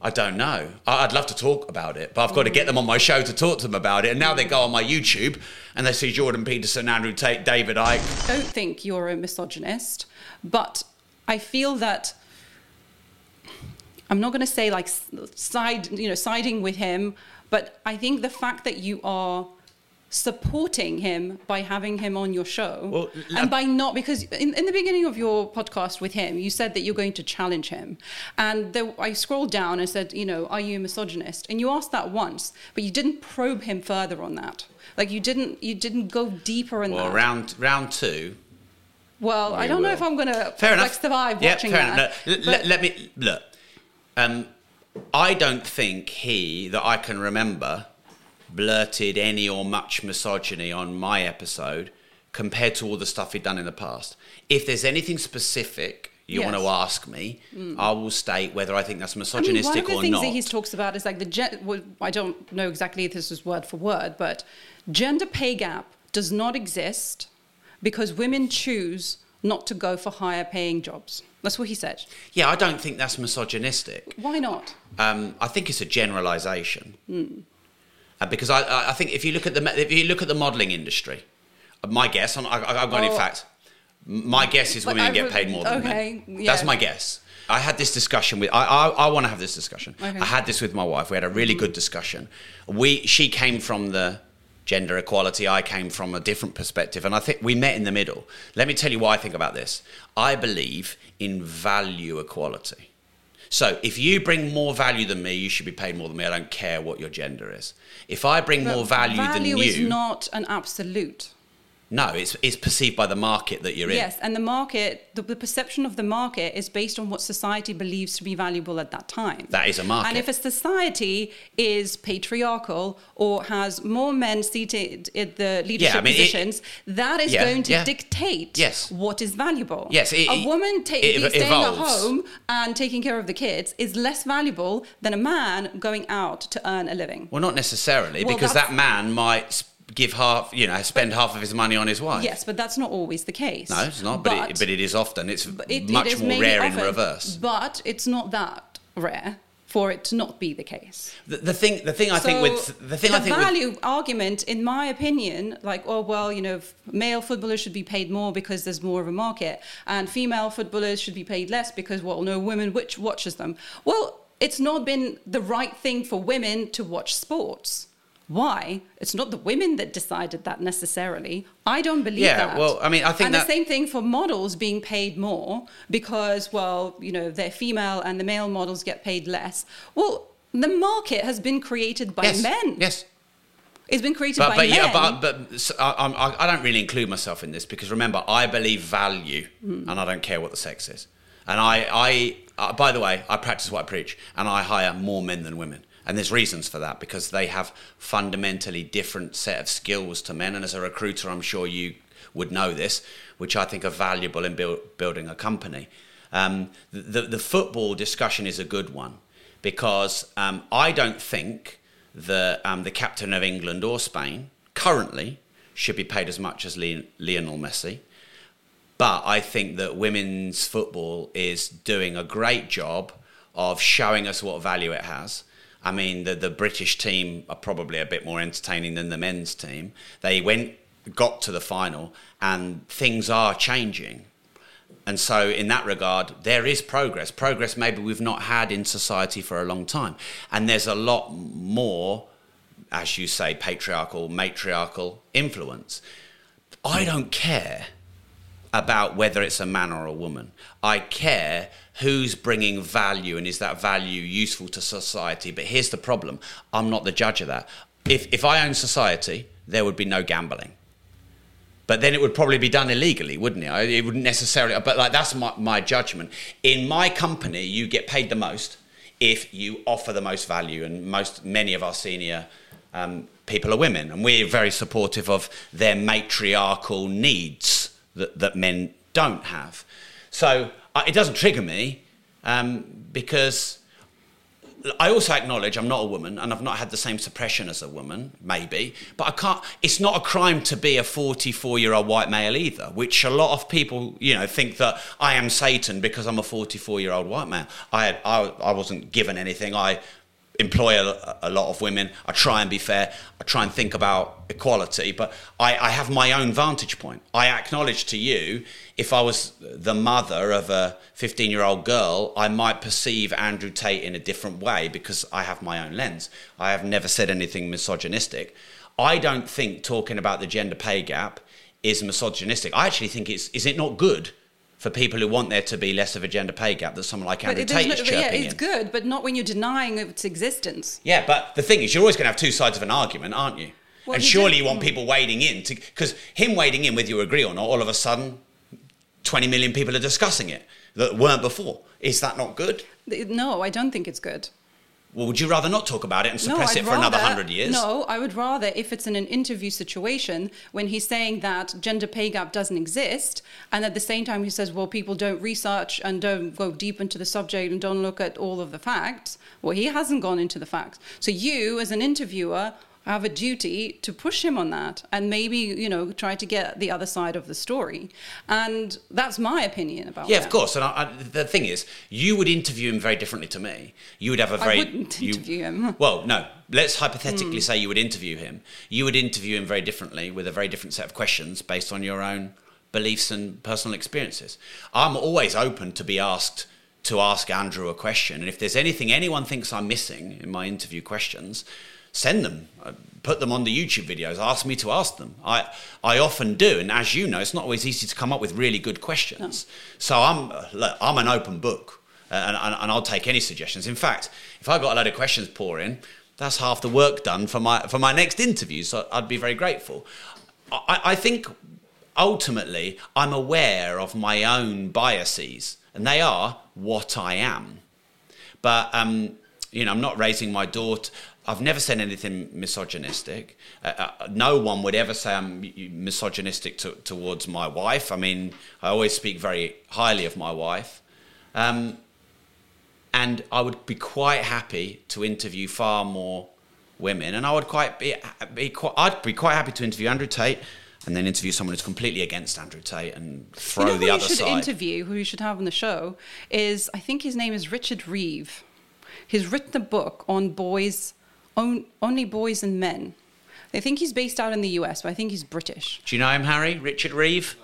I don't know. I'd love to talk about it, but I've got to get them on my show to talk to them about it. And now they go on my YouTube and they see Jordan Peterson, Andrew Tate, David Icke. I don't think you're a misogynist, but I feel that I'm not going to say like side, you know, siding with him, but I think the fact that you are supporting him by having him on your show. Well, and by not because in, in the beginning of your podcast with him you said that you're going to challenge him. And there, i scrolled down and said you know are you a misogynist? And you asked that once but you didn't probe him further on that. Like you didn't you didn't go deeper in well, that. round round two. Well i don't will. know if i'm going to fair enough. vibe yeah, watching fair that, enough. No, let, let me look um, i don't think he that i can remember blurted any or much misogyny on my episode compared to all the stuff he'd done in the past. If there's anything specific you yes. want to ask me, mm. I will state whether I think that's misogynistic I mean, one of the things not. that he talks about is like the gen- well, I don't know exactly if this is word for word, but gender pay gap does not exist because women choose not to go for higher paying jobs. That's what he said. Yeah, I don't think that's misogynistic. Why not? Um, I think it's a generalisation. Mm. Uh, because I, I think if you look at the if you look at the modelling industry, uh, my guess, on I, have got oh. any facts. My guess is women get paid more than okay, men. Yeah. That's my guess. I had this discussion with. I I, I want to have this discussion. Okay. I had this with my wife. We had a really good discussion. We she came from the gender equality. I came from a different perspective, and I think we met in the middle. Let me tell you why I think about this. I believe in value equality. So if you bring more value than me, you should be paid more than me. I don't care what your gender is. If I bring but more value, value than you, value is not an absolute. No, it's it's perceived by the market that you're in. Yes, and the market, the, the perception of the market is based on what society believes to be valuable at that time. That is a market. And if a society is patriarchal or has more men seated in the leadership I mean, it- positions, that is Yeah, going to yeah. dictate Yes. what is valuable. Yes, it- a woman ta- it staying at home and taking care of the kids is less valuable than a man going out to earn a living. Well, not necessarily, Well, because that man might give half, you know, spend half of his money on his wife. Yes, but that's not always the case. No, it's not, but, it, but it is often. It's it- it much is more rare in reverse. But it's not that rare for it to not be the case. The, the thing, the thing I think with the thing I think with, value argument, in my opinion, like oh well, you know, male footballers should be paid more because there's more of a market, and female footballers should be paid less because well, no women which watches them. Well, it's not been the right thing for women to watch sports. Why? It's not the women that decided that necessarily. I don't believe Yeah, that. well, I mean, I think and that- the same thing for models being paid more because, well, you know, they're female and the male models get paid less. Well, the market has been created by yes, men. yes, It's been created but by but men. yeah, but but I, I, I don't really include myself in this because remember, I believe value, Hmm. and I don't care what the sex is. And I, I, uh, by the way, I practice what I preach, and I hire more men than women. And there's reasons for that because they have fundamentally different set of skills to men. And as a recruiter, I'm sure you would know this, which I think are valuable in build, building a company. Um, the, the football discussion is a good one because um, I don't think that um, the captain of England or Spain currently should be paid as much as Lionel Messi. But I think that women's football is doing a great job of showing us what value it has. I mean, the, the British team are probably a bit more entertaining than the men's team. They went, got to the final, and things are changing. And so, in that regard, there is progress. Progress maybe we've not had in society for a long time. And there's a lot more, as you say, patriarchal, matriarchal influence. I don't care about whether it's a man or a woman. I care who's bringing value and is that value useful to society. But here's the problem I'm not the judge of that. If, if I own society, there would be no gambling. But then it would probably be done illegally, wouldn't it? It wouldn't necessarily, but like that's my, my judgment. In my company, you get paid the most if you offer the most value, and most many of our senior um, people are women, and we're very supportive of their matriarchal needs that, that men don't have. So it doesn't trigger me um, because I also acknowledge I'm not a woman and I've not had the same suppression as a woman, maybe, but I can't. It's not a crime to be a 44 year old white male either, which a lot of people, you know, think that I am Satan because I'm a 44 year old white male. I, I, I wasn't given anything. I employ a, a lot of women. I try and be fair. I try and think about equality, but I, I have my own vantage point. I acknowledge to you, if I was the mother of a 15 year old girl, I might perceive Andrew Tate in a different way because I have my own lens. I have never said anything misogynistic. I don't think talking about the gender pay gap is misogynistic. I actually think it's, is it not good? For people who want there to be less of a gender pay gap, that someone like Andrew But Tate no- is but yeah, chirping it's in. good, but not when you're denying its existence. Yeah, but the thing is, you're always going to have two sides of an argument, aren't you? Well, and surely do- you want people wading in to because him wading in, whether you agree or not, all of a sudden, 20 million people are discussing it that weren't before. Is that not good? No, I don't think it's good. Well, would you rather not talk about it and suppress I'd it for another hundred years? No, I would rather if it's in an interview situation when he's saying that gender pay gap doesn't exist, and at the same time he says, well, people don't research and don't go deep into the subject and don't look at all of the facts. Well, he hasn't gone into the facts. So you, as an interviewer, have a duty to push him on that and maybe you know try to get the other side of the story and that's my opinion about Yeah, it. of course. And I, I, the thing is, you would interview him very differently to me. You would have a very. wouldn't you- interview him. [LAUGHS] Well, no. Let's hypothetically hmm. say you would interview him. You would interview him very differently with a very different set of questions based on your own beliefs and personal experiences. I'm always open to be asked to ask Andrew a question, and if there's anything anyone thinks I'm missing in my interview questions, send them. Uh, Put them on the YouTube videos. Ask me to ask them. I I often do, and as you know, it's not always easy to come up with really good questions. So I'm uh, look, I'm an open book, uh, and, and, and I'll take any suggestions. In fact, if I've got a load of questions pouring, that's half the work done for my for my next interview. So I'd be very grateful. I, I think ultimately, I'm aware of my own biases, and they are what I am. But um, you know, I'm not raising my daughter. I've never said anything misogynistic. Uh, uh, no one would ever say I'm misogynistic to, towards my wife. I mean, I always speak very highly of my wife. Um, and I would be quite happy to interview far more women, and I would quite be, be quite, I'd be quite happy to interview Andrew Tate, and then interview someone who's completely against Andrew Tate and throw you know the who other you should interview, who you should have on the show, is I think his name is Richard Reeve. He's written a book on boys, on, only boys and men. I think he's based out in the US, but I think he's British. Do you know him, Harry? Richard Reeve?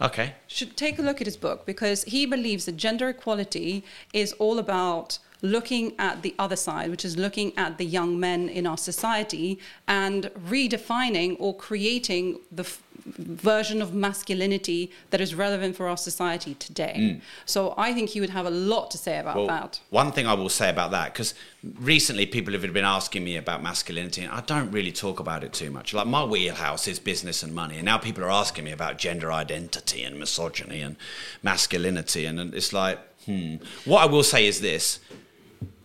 Okay. Should take a look at his book because he believes that gender equality is all about looking at the other side, which is looking at the young men in our society and redefining or creating the f- version of masculinity that is relevant for our society today. So I think he would have a lot to say about Well, that. one thing I will say about that, because recently people have been asking me about masculinity, and I don't really talk about it too much. Like my wheelhouse is business and money, and now people are asking me about gender identity and misogyny and masculinity, and it's like, hmm. What I will say is this: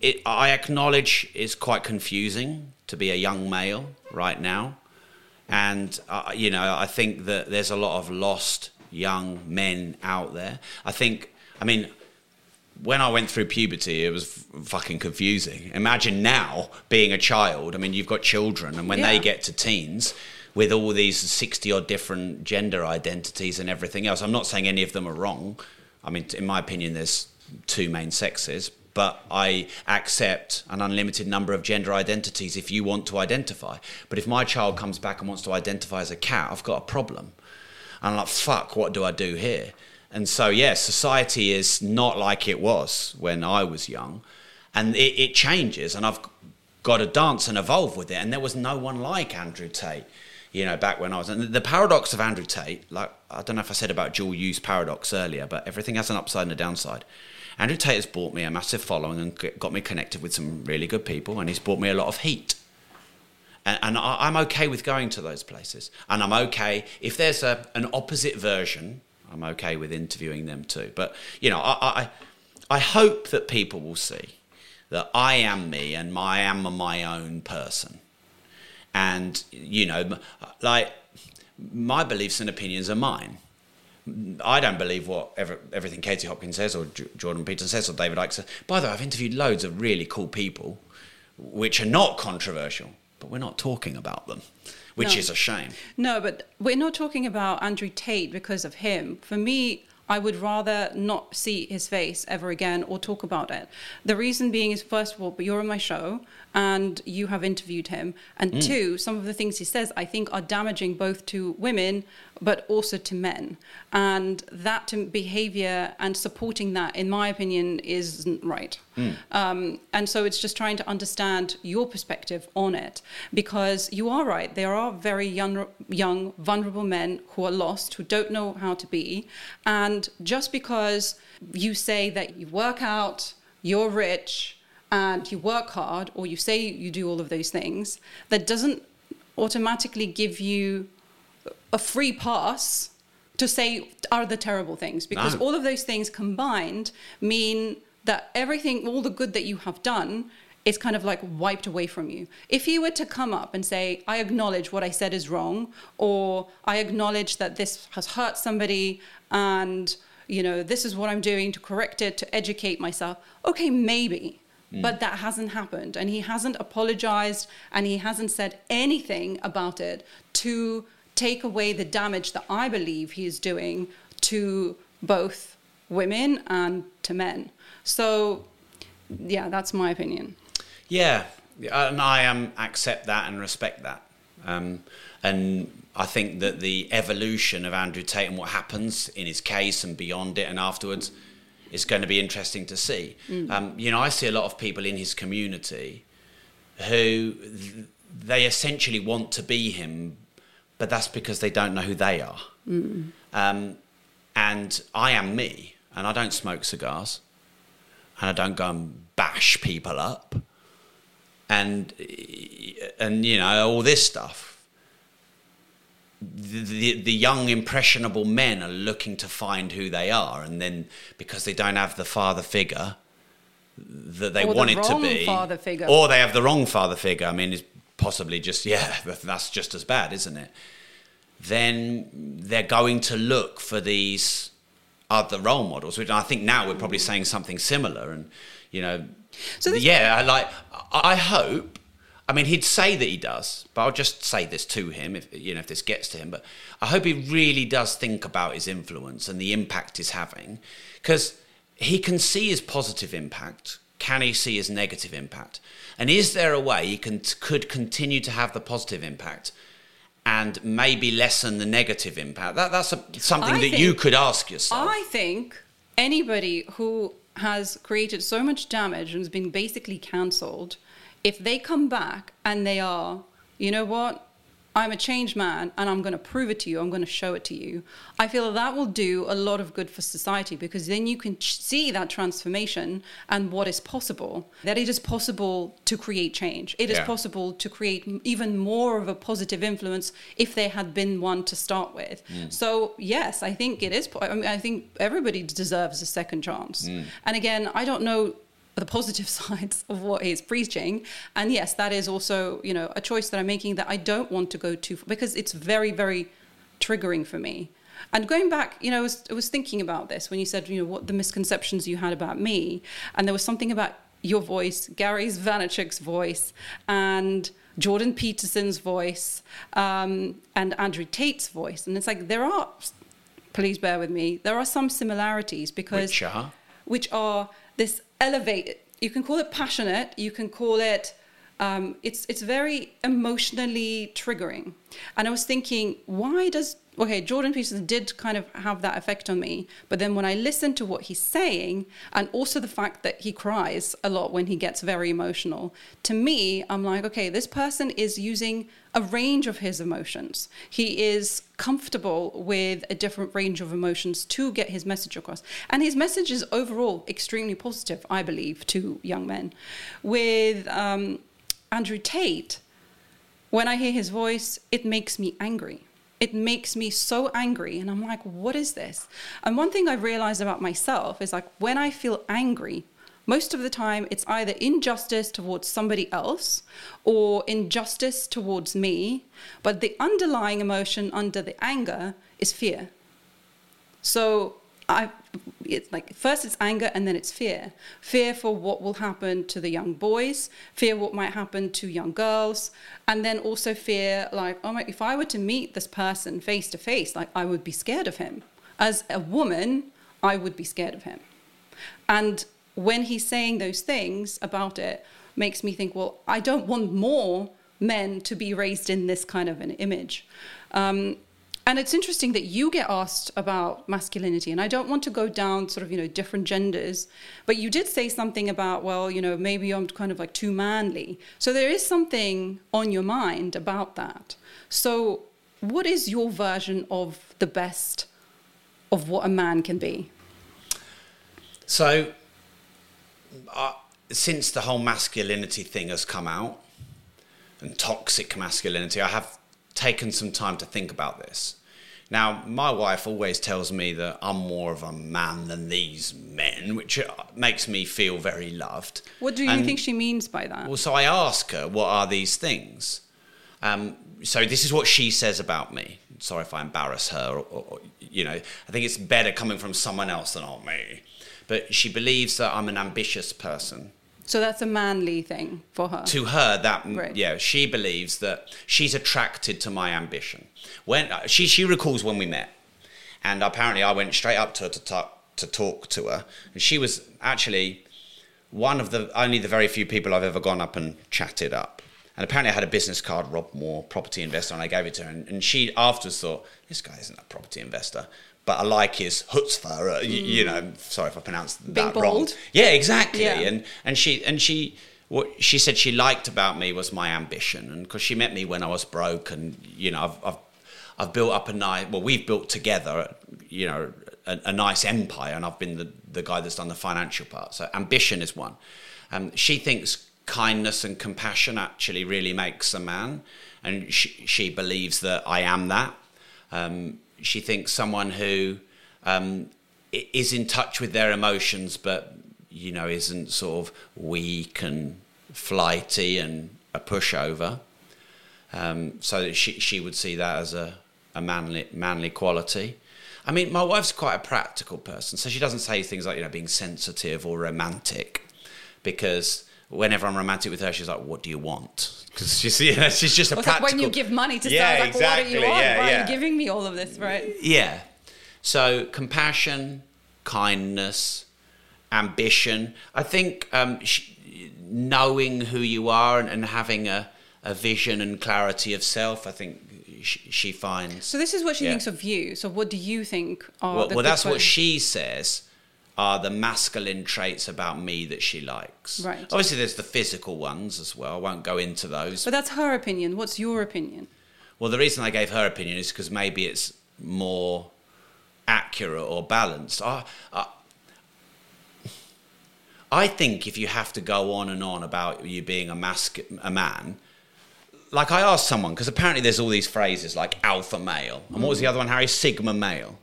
it, I acknowledge it's quite confusing to be a young male right now, and uh, you know I think that there's a lot of lost young men out there. I think, I mean when I went through puberty, it was f- fucking confusing. Imagine now being a child. I mean, you've got children, and when they get to teens, with all these 60 odd different gender identities and everything else, I'm not saying any of them are wrong. I mean, in my opinion, there's two main sexes, but I accept an unlimited number of gender identities if you want to identify. But if my child comes back and wants to identify as a cat, I've got a problem. And I'm like, fuck, what do I do here? And so, yeah, society is not like it was when I was young. And it, it changes, and I've got to dance and evolve with it. And there was no one like Andrew Tate, you know, back when I was. And the paradox of Andrew Tate, like, I don't know if I said about dual use paradox earlier, but everything has an upside and a downside. Andrew Tate has brought me a massive following and got me connected with some really good people, and he's brought me a lot of heat and, and I, I'm okay with going to those places. And I'm okay if there's a, an opposite version. I'm okay with interviewing them too. But you know, I, I I hope that people will see that I am me and I am my own person. And you know, like my beliefs and opinions are mine. I don't believe what ever, everything Katie Hopkins says or J- Jordan Peterson says or David Icke says. By the way, I've interviewed loads of really cool people, which are not controversial, but we're not talking about them, which No. is a shame. No, but we're not talking about Andrew Tate because of him. For me, I would rather not see his face ever again or talk about it. The reason being is, first of all, but you're on my show and you have interviewed him. And two, some of the things he says I think are damaging both to women but also to men. And that behavior and supporting that, in my opinion, isn't right. Um, and so it's just trying to understand your perspective on it because you are right. There are very young, young, vulnerable men who are lost, who don't know how to be. And just because you say that you work out, you're rich, and you work hard, or you say you do all of those things, that doesn't automatically give you a free pass to say are the terrible things? Because No. all of those things combined mean that everything all the good that you have done is kind of like wiped away from you. If you were to come up and say i acknowledge what i said is wrong or i acknowledge that this has hurt somebody and you know this is what i'm doing to correct it to educate myself okay maybe but that hasn't happened and he hasn't apologized and he hasn't said anything about it to take away the damage that I believe he is doing to both women and to men. So, yeah, that's my opinion. Yeah, and I um, accept that and respect that. Um, and I think that the evolution of Andrew Tate and what happens in his case and beyond it and afterwards is going to be interesting to see. Um, you know, I see a lot of people in his community who th- they essentially want to be him, but that's because they don't know who they are. Um, and I am me, and I don't smoke cigars, and I don't go and bash people up, and and you know all this stuff. The, the young impressionable men are looking to find who they are and then because they don't have the father figure that they Or the want it to be father figure. or they have the wrong father figure i mean it's possibly just yeah [LAUGHS] that's just as bad isn't it then they're going to look for these other role models which i think now we're probably saying something similar and you know So yeah i like I hope I mean, he'd say that he does, but I'll just say this to him, if you know, if this gets to him. But I hope he really does think about his influence and the impact he's having, because he can see his positive impact. Can he see his negative impact? And is there a way he can could continue to have the positive impact, and maybe lessen the negative impact? That that's a, something I that you could ask yourself. I think anybody who has created so much damage and has been basically cancelled, if they come back and they are, you know what, I'm a changed man and I'm going to prove it to you, I'm going to show it to you, I feel that that will do a lot of good for society because then you can see that transformation and what is possible. That it is possible to create change. It is Yeah. possible to create even more of a positive influence if there had been one to start with. Hmm. So yes, I think it is. po- I, mean, I think everybody deserves a second chance. Hmm. And again, I don't know the positive [LAUGHS] sides of what he's preaching. And yes, that is also you know a choice that I'm making that I don't want to go too far because it's very very triggering for me. And going back, you know, I was, I was thinking about this when you said, you know, what the misconceptions you had about me. And there was something about your voice, Gary's Vaynerchuk's voice, and Jordan Peterson's voice, um, and Andrew Tate's voice. And it's like, there are, please bear with me, there are some similarities because Which are? which are this elevated. You can call it passionate. You can call it. Um, it's it's very emotionally triggering. And I was thinking, why does okay Jordan Peterson did kind of have that effect on me, but then when I listen to what he's saying, and also the fact that he cries a lot when he gets very emotional, to me, I'm like, okay, this person is using a range of his emotions. He is comfortable with a different range of emotions to get his message across. And his message is overall extremely positive, I believe, to young men. With um, Andrew Tate, when I hear his voice, it makes me angry. It makes me so angry. And I'm like, what is this? And one thing i've realized about myself is like when I feel angry, most of the time it's either injustice towards somebody else or injustice towards me. But the underlying emotion under the anger is fear. So I, it's like first it's anger and then it's fear. Fear for what will happen to the young boys, fear what might happen to young girls, and then also fear like, oh my, if I were to meet this person face to face, like I would be scared of him. As a woman, I would be scared of him. And when he's saying those things about it, makes me think, well, I don't want more men to be raised in this kind of an image. Um, and it's interesting that you get asked about masculinity, and I don't want to go down sort of, you know, different genders, but you did say something about, well, you know, maybe I'm kind of like too manly. So there is something on your mind about that. So, what is your version of the best of what a man can be? So, uh, since the whole masculinity thing has come out and toxic masculinity, I have taken some time to think about this. Now, my wife always tells me that I'm more of a man than these men, which uh, makes me feel very loved. What do you And- think she means by that? well, so I ask her, what are these things? Um, so this is what she says about me. Sorry if I embarrass her, or, or, or, you know, I think it's better coming from someone else than on me. But she believes that I'm an ambitious person. So that's a manly thing for her. To her, that Right. yeah, she believes that she's attracted to my ambition. When uh, she she recalls when we met, and apparently I went straight up to her to talk to talk to her, and she was actually one of the only the very few people I've ever gone up and chatted up. And apparently I had a business card, Rob Moore, property investor, and I gave it to her. And, and she afterwards thought, this guy isn't a property investor. But I like his chutzpah, uh, y- you know, sorry if I pronounced Mm. Being that wrong. Yeah, exactly. Yeah. And and she and she what she said she liked about me was my ambition, and because she met me when I was broke, and you know, I've I've, I've built up a nice. Well, we've built together, you know, a, a nice empire, and I've been the the guy that's done the financial part. So ambition is one. Um, she thinks kindness and compassion actually really makes a man, and she she believes that I am that. Um, she thinks someone who um, is in touch with their emotions, but you know isn't sort of weak and flighty and a pushover. Um, so she she would see that as a, a manly manly quality. I mean, my wife's quite a practical person, so she doesn't say things like you know being sensitive or romantic, because whenever I'm romantic with her, she's like, "What do you want?" Because she's [LAUGHS] you know, she's just a It's like practical. when you give money to Yeah, someone, like, what do you want? yeah, Why are you giving me all of this, right? Yeah. So compassion, kindness, ambition. I think um, sh- knowing who you are and, and having a, a vision and clarity of self, I think she finds. So this is what she Yeah. thinks of you. So what do you think are well, well that's what she says are the masculine traits about me that she likes. Right. Obviously, there's the physical ones as well. I won't go into those. But that's her opinion. What's your opinion? Well, the reason I gave her opinion is because maybe it's more accurate or balanced. I, I, I think if you have to go on and on about you being a masc- a man, like I asked someone because apparently there's all these phrases like alpha male, and what was the mm. other one, Harry? Sigma male.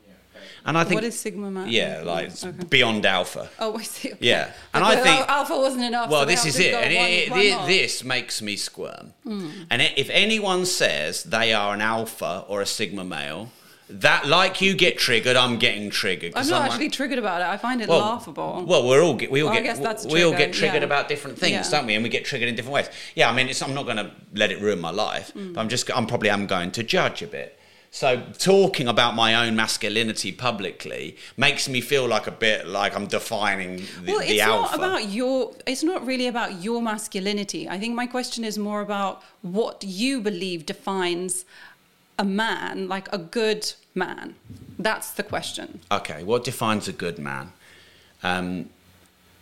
And I think what is sigma man? yeah, like Okay. beyond alpha. Oh, I see. Okay. Yeah, [LAUGHS] and Like, I think- alpha wasn't enough. Well, so this is it, and one- it, one it, this makes me squirm. And if anyone says they are an alpha or a sigma male, that like you get triggered, I'm getting triggered. I'm not like- actually triggered about it. I find it well, laughable. Well, we're all get, we all Well, I get we all get triggered yeah. about different things, Yeah. don't we? And we get triggered in different ways. Yeah, I mean, it's, I'm not going to let it ruin my life, Mm. but I'm just I'm probably I'm going to judge a bit. So talking about my own masculinity publicly makes me feel like a bit like I'm defining the, well, the it's alpha. not about your. It's not really about your masculinity. I think my question is more about what you believe defines a man, like a good man. That's the question. Okay, what defines a good man? Um,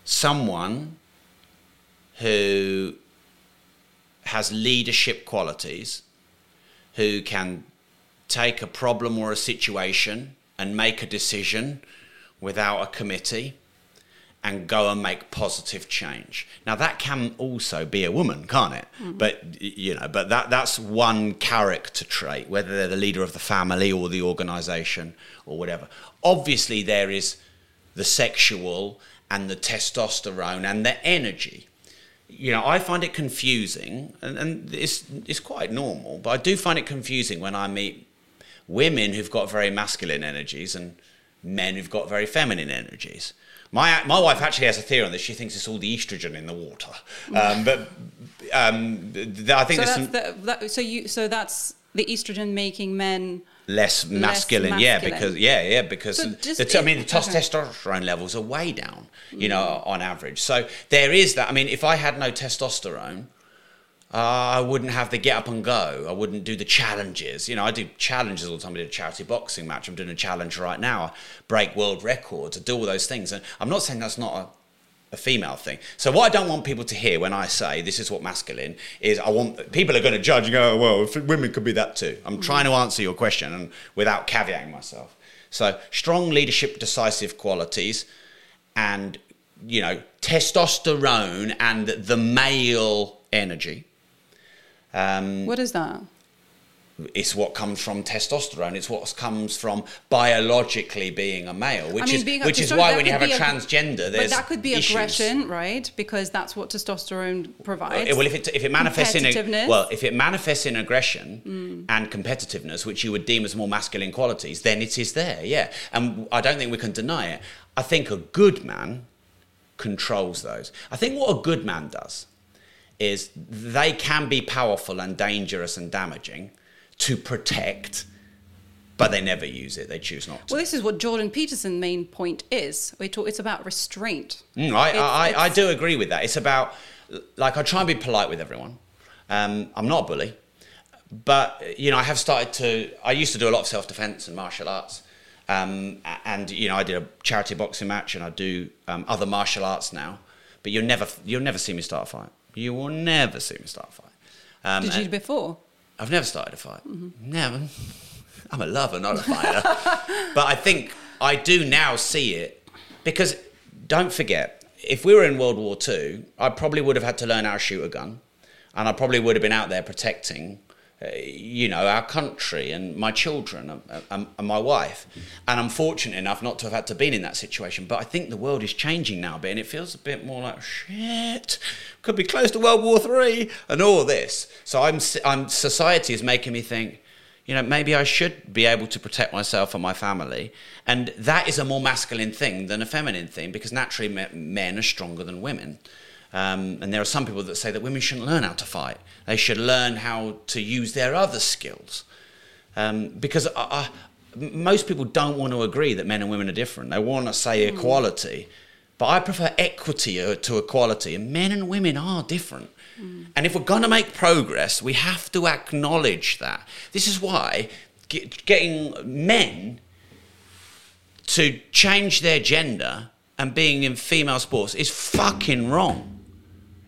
someone who has leadership qualities, who can take a problem or a situation and make a decision without a committee and go and make positive change. Now that can also be a woman, can't it? Mm-hmm. But you know, but that that's one character trait, whether they're the leader of the family or the organization or whatever. Obviously there is the sexual and the testosterone and the energy. You know, I find it confusing and, and it's it's quite normal, but I do find it confusing when I meet women who've got very masculine energies and men who've got very feminine energies. My, my wife actually has a theory on this. She thinks it's all the estrogen in the water. Um, but um, th- I think So there's that's some the, that, so you so that's the estrogen making men. less masculine. Yeah, masculine. because yeah, yeah, because So the, just the t- I mean the okay. testosterone levels are way down. You know, Mm. on average. So there is that. I mean, if I had no testosterone. Uh, I wouldn't have the get up and go. I wouldn't do the challenges. You know, I do challenges all the time. I did a charity boxing match. I'm doing a challenge right now. I break world records. I do all those things. And I'm not saying that's not a, a female thing. So what I don't want people to hear when I say this is what masculine is, I want people are going to judge and go, oh, well, women could be that too. I'm trying to answer your question and without caveating myself. So strong leadership, decisive qualities, and you know testosterone and the male energy. Um, What is that? it's what comes from testosterone. It's what comes from biologically being a male, which mean, is a- which is why when you have a transgender, there's But that could be issues. aggression, right? Because that's what testosterone provides. Well, if it if it manifests in a, well, if it manifests in aggression and competitiveness, which you would deem as more masculine qualities, then it is there. Yeah, and I don't think we can deny it. I think a good man controls those. I think what a good man does is they can be powerful and dangerous and damaging to protect, but they never use it. They choose not to. well, this is what Jordan Peterson's main point is. We talk, it's about restraint. Mm, I, It's- I, I do agree with that. It's about, like, I try and be polite with everyone. Um, I'm not a bully, but, you know, I have started to, I used to do a lot of self defense and martial arts. Um, and, you know, I did a charity boxing match and I do um, other martial arts now. But you'll never, you'll never see me start a fight. You will never see me start a fight. Um, Did you before? I've never started a fight. Never. [LAUGHS] I'm a lover, not a fighter. [LAUGHS] but I think I do now see it because don't forget, if we were in World War II, I probably would have had to learn how to shoot a gun, and I probably would have been out there protecting Uh, you know, our country and my children and, and, my wife. And I'm fortunate enough not to have had to been in that situation. But I think the world is changing now a bit, and it feels a bit more like shit. Could be close to World War Three and all this. So I'm, I'm society is making me think. You know, maybe I should be able to protect myself and my family, and that is a more masculine thing than a feminine thing because naturally men are stronger than women. Um, and there are some people that say that women shouldn't learn how to fight. They should learn how to use their other skills. Um, because uh, uh, most people don't want to agree that men and women are different. They want to say mm. equality. But I prefer equity uh, to equality. And men and women are different. Mm. And if we're going to make progress, we have to acknowledge that. This is why getting men to change their gender and being in female sports is fucking wrong.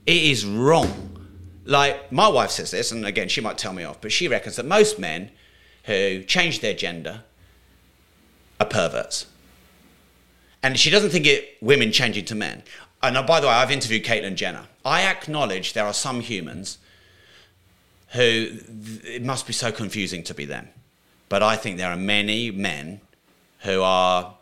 It is wrong. Like, my wife says this, and again, she might tell me off, but she reckons that most men who change their gender are perverts. And she doesn't think it women changing to men. And uh, by the way, I've interviewed Caitlyn Jenner. I acknowledge there are some humans who it must be so confusing to be them. But I think there are many men who are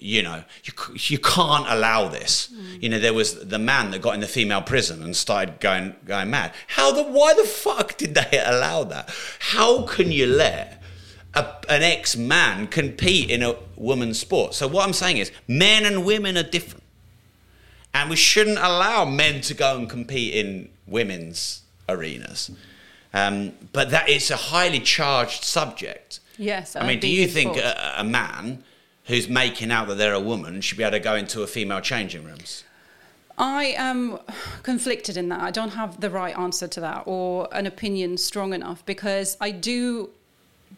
you know, you, you can't allow this. Mm. You know, there was the man that got in the female prison and started going going mad. How the why the fuck did they allow that? How can you let a, an ex man compete in a woman's sport? So what I'm saying is, men and women are different, and we shouldn't allow men to go and compete in women's arenas. Um, but that is a highly charged subject. Yes, I mean, do you think a, a man? Who's making out that they're a woman should be able to go into a female changing rooms? I am conflicted in that. I don't have the right answer to that or an opinion strong enough because I do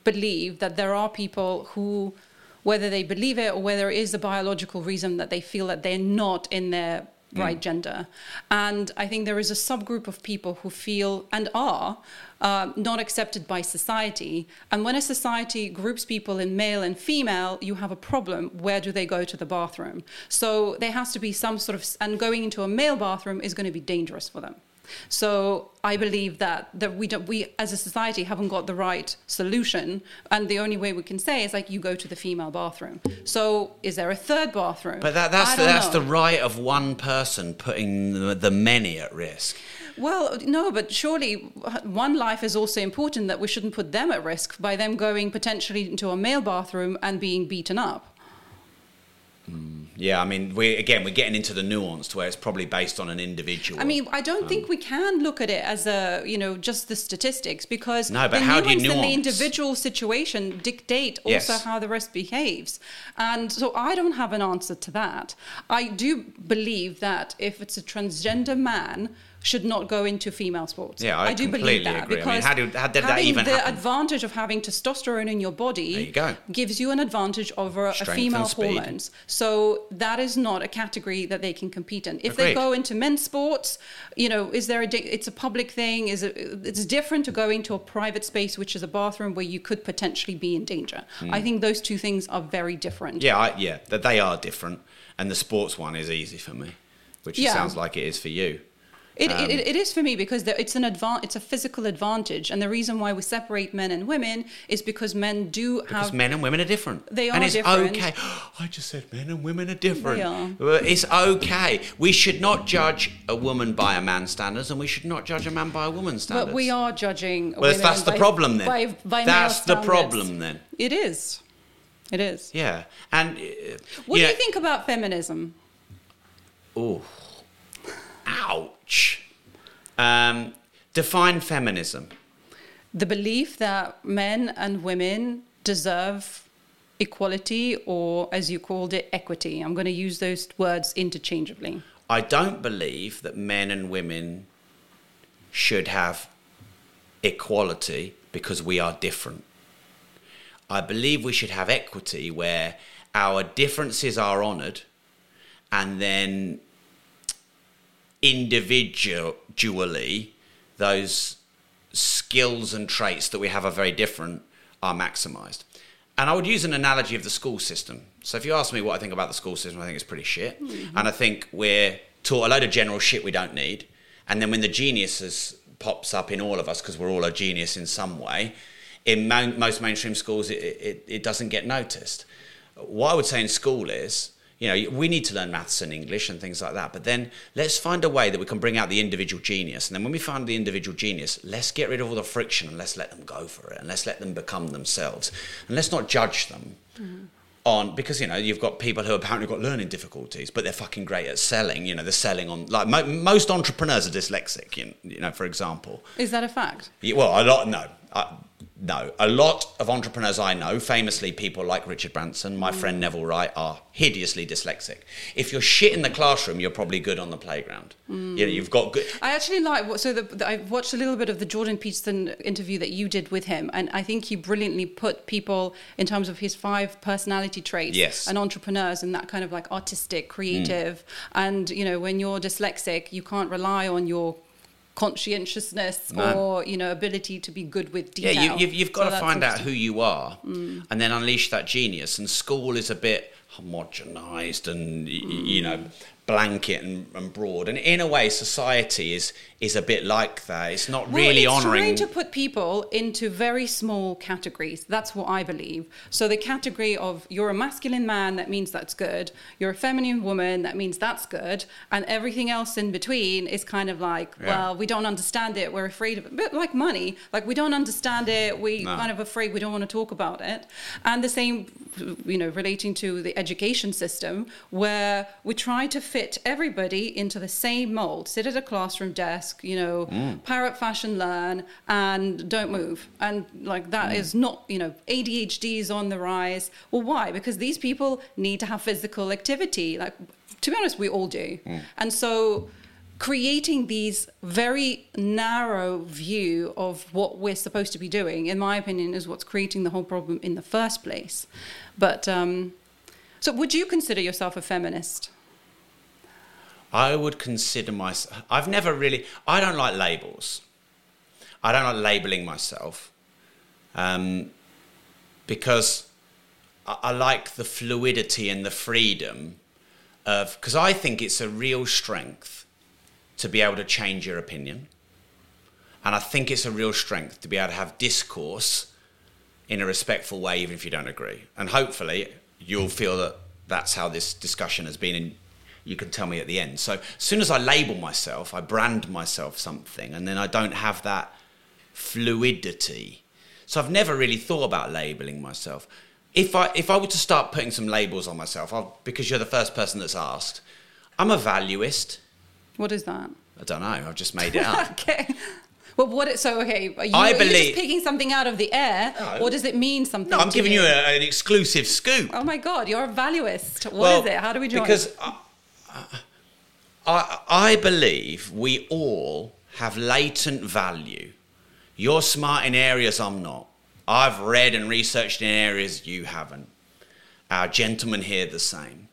believe that there are people who, whether they believe it or whether it is a biological reason that they feel that they're not in their right mm. gender. And I think there is a subgroup of people who feel and are uh, not accepted by society. And when a society groups people in male and female, you have a problem. Where do they go to the bathroom? So there has to be some sort of, and going into a male bathroom is going to be dangerous for them. So I believe that that we don't we as a society haven't got the right solution, and the only way we can say is like you go to the female bathroom. So is there a third bathroom? But that, that's the, that's know. the right of one person putting the, the many at risk. Well, no, but surely one life is also important that we shouldn't put them at risk by them going potentially into a male bathroom and being beaten up. Mm, yeah, I mean, we again we're getting into the nuance to where it's probably based on an individual. I mean, I don't um, think we can look at it as a you know just the statistics because no, but the how nuance do you nuance? in the individual situation dictate also yes. how the rest behaves, and so I don't have an answer to that. I do believe that if it's a transgender man should not go into female sports. Yeah, I, I do believe that agree. because I mean, how, do, how did that even the happen? advantage of having testosterone in your body you gives you an advantage over Strength a female hormones. So that is not a category that they can compete in. If Agreed. they go into men's sports, you know, is there a it's a public thing? Is it it's different to going to a private space, which is a bathroom where you could potentially be in danger. Mm. I think those two things are very different. Yeah, I, yeah, that they are different, and the sports one is easy for me, which yeah. sounds like it is for you. It, um, it, it is for me because it's an advan- it's a physical advantage, and the reason why we separate men and women is because men do have because have men and women are different. They are different. and it's different. okay. [GASPS] I just said men and women are different. They are. It's okay. We should not judge a woman by a man's standards, and we should not judge a man by a woman's standards. But we are judging. Well, that's the by, problem then. By, by that's the problem then. It is. It is. Yeah, and uh, what do know, you think about feminism? Oh, ouch. Um, define feminism. The belief that men and women deserve equality, or as you called it, equity. I'm going to use those words interchangeably. I don't believe that men and women should have equality because we are different. I believe we should have equity where our differences are honoured and then individually those skills and traits that we have are very different are maximized. And I would use an analogy of the school system. So if you ask me what I think about the school system, I think it's pretty shit. Mm-hmm. And I think we're taught a load of general shit we don't need. And then when the geniuses pops up in all of us because we're all a genius in some way. In mo- most mainstream schools, it, it, it doesn't get noticed. What I would say in school is, you know, we need to learn maths and English and things like that. But then let's find a way that we can bring out the individual genius. And then when we find the individual genius, let's get rid of all the friction and let's let them go for it and let's let them become themselves. And let's not judge them. Mm on because you know you've got people who apparently got learning difficulties, but they're fucking great at selling. You know, they're selling on like mo- most entrepreneurs are dyslexic. You know, you know, for example. Is that a fact? Yeah, well, a lot no. Uh, no, a lot of entrepreneurs I know, famously people like Richard Branson, my mm. friend Neville Wright, are hideously dyslexic. If you're shit in the classroom, you're probably good on the playground. Mm. You know, you've got good. I actually like so the, the, I watched a little bit of the Jordan Peterson interview that you did with him, and I think he brilliantly put people in terms of his five personality traits yes. and entrepreneurs and that kind of like artistic, creative, mm. and you know when you're dyslexic, you can't rely on your conscientiousness no. or you know ability to be good with detail. Yeah, you, have you've, you've got so to find out who you are mm. and then unleash that genius. And school is a bit homogenized and mm. you know blanket and, and, broad. And in a way, society is is a bit like that. It's not really well, it's honouring. trying to put people into very small categories. That's what I believe. So the category of you're a masculine man, that means that's good. You're a feminine woman, that means that's good. And everything else in between is kind of like, yeah. well, we don't understand it. We're afraid of it. But like money, like we don't understand it. We no. kind of afraid. We don't want to talk about it. And the same, you know, relating to the education system, where we try to fit everybody into the same mold. Sit at a classroom desk desk, you know, mm. parrot fashion learn and don't move. And like that mm. is not, you know, ADHD is on the rise. Well, why? Because these people need to have physical activity. Like, to be honest, we all do. Mm. And so creating these very narrow view of what we're supposed to be doing, in my opinion, is what's creating the whole problem in the first place. But um, so, would you consider yourself a feminist? I would consider myself. I've never really. I don't like labels. I don't like labeling myself, um, because I, I like the fluidity and the freedom of. Because I think it's a real strength to be able to change your opinion, and I think it's a real strength to be able to have discourse in a respectful way, even if you don't agree. And hopefully, you'll feel that that's how this discussion has been in you can tell me at the end. So as soon as I label myself, I brand myself something, and then I don't have that fluidity. So I've never really thought about labeling myself. If I if I were to start putting some labels on myself, I'll, because you're the first person that's asked, I'm a valuist. What is that? I don't know. I've just made [LAUGHS] it up. okay. Well, what? so okay, are you, I believe, are you just picking something out of the air, no, or does it mean something? No, I'm giving you, you a, an exclusive scoop. Oh my god, you're a valuist. What well, is it? How do we join? Because I, I believe we all have latent value. You're smart in areas I'm not. I've read and researched in areas you haven't. Our gentlemen here the same.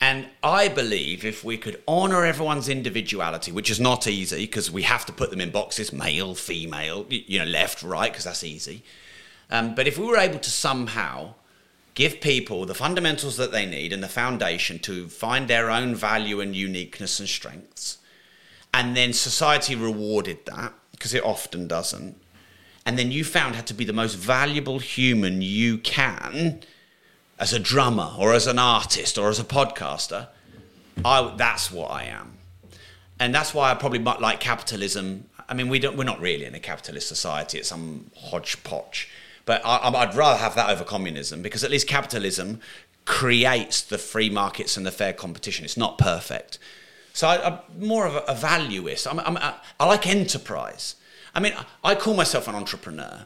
And I believe if we could honor everyone's individuality, which is not easy because we have to put them in boxes male, female, you know, left, right, because that's easy. Um, but if we were able to somehow give people the fundamentals that they need and the foundation to find their own value and uniqueness and strengths. And then society rewarded that because it often doesn't. And then you found how to be the most valuable human you can as a drummer or as an artist or as a podcaster. I, that's what I am. And that's why I probably like capitalism. I mean, we don't, we're not really in a capitalist society, it's some hodgepodge but I, would rather have that over communism because at least capitalism creates the free markets and the fair competition. It's not perfect. So I, am more of a, a valuist. I'm, I'm, I like enterprise. I mean, I call myself an entrepreneur.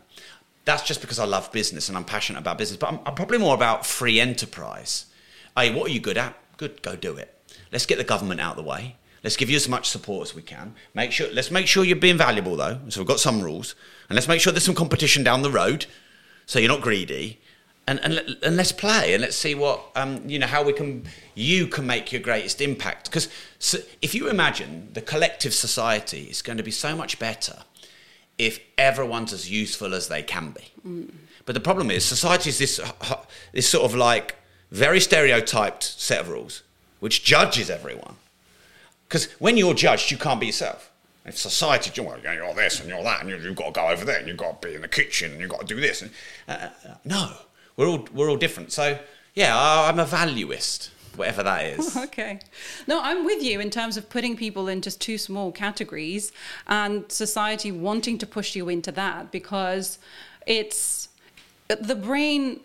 That's just because I love business and I'm passionate about business. But I'm, I'm probably more about free enterprise. Hey, what are you good at? Good, go do it. Let's get the government out of the way. Let's give you as much support as we can. Make sure. Let's make sure you're being valuable though. So we've got some rules, and let's make sure there's some competition down the road so you're not greedy. And, and, and let's play and let's see what um, you know how we can you can make your greatest impact because so if you imagine the collective society is going to be so much better if everyone's as useful as they can be mm. but the problem is society is this this sort of like very stereotyped set of rules which judges everyone because when you're judged you can't be yourself If society, well, you're this and you're that, and you've got to go over there, and you've got to be in the kitchen, and you've got to do this. And, uh, uh, no, we're all we're all different. So yeah, I'm a valuist, whatever that [LAUGHS] is. Okay. No, I'm with you in terms of putting people in just two small categories and society wanting to push you into that because it's the brain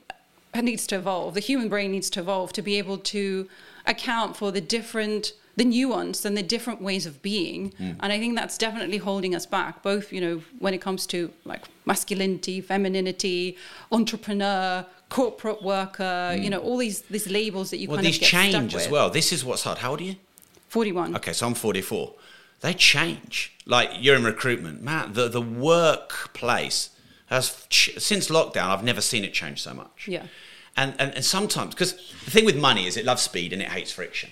needs to evolve. The human brain needs to evolve to be able to account for the different the nuance and the different ways of being Hmm. and i think that's definitely holding us back both you know when it comes to like masculinity femininity entrepreneur corporate worker you know all these these labels that you. Well, kind these of get change stuck as well. This is what's hard. How old are you? 41 Okay, so I'm 44. They change. Like you're in recruitment, man. The the workplace has ch- since lockdown. I've never seen it change so much. Yeah. And and, and sometimes because the thing with money is it loves speed and it hates friction.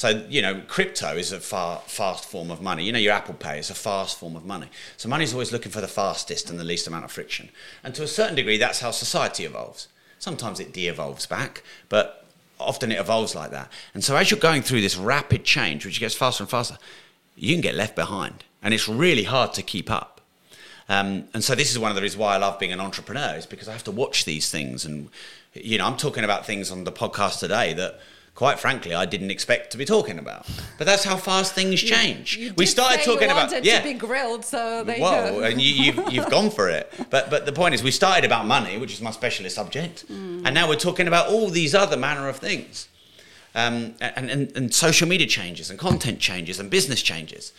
So you know, crypto is a far fast form of money. You know, your Apple Pay is a fast form of money. So money's always looking for the fastest and the least amount of friction. And to a certain degree, that's how society evolves. Sometimes it de-evolves back, but often it evolves like that. And so as you're going through this rapid change, which gets faster and faster, you can get left behind, and it's really hard to keep up. Um, and so this is one of the reasons why I love being an entrepreneur is because I have to watch these things. And, you know, I'm talking about things on the podcast today that, quite frankly, I didn't expect to be talking about. But that's how fast things change. You we did started talking you about, wanted yeah. to be grilled, so there you Whoa, and you, you've, you've gone for it. But but the point is, we started about money, which is my specialist subject, Mm. and now we're talking about all these other manner of things, um, and, and and social media changes, and content changes, and business changes,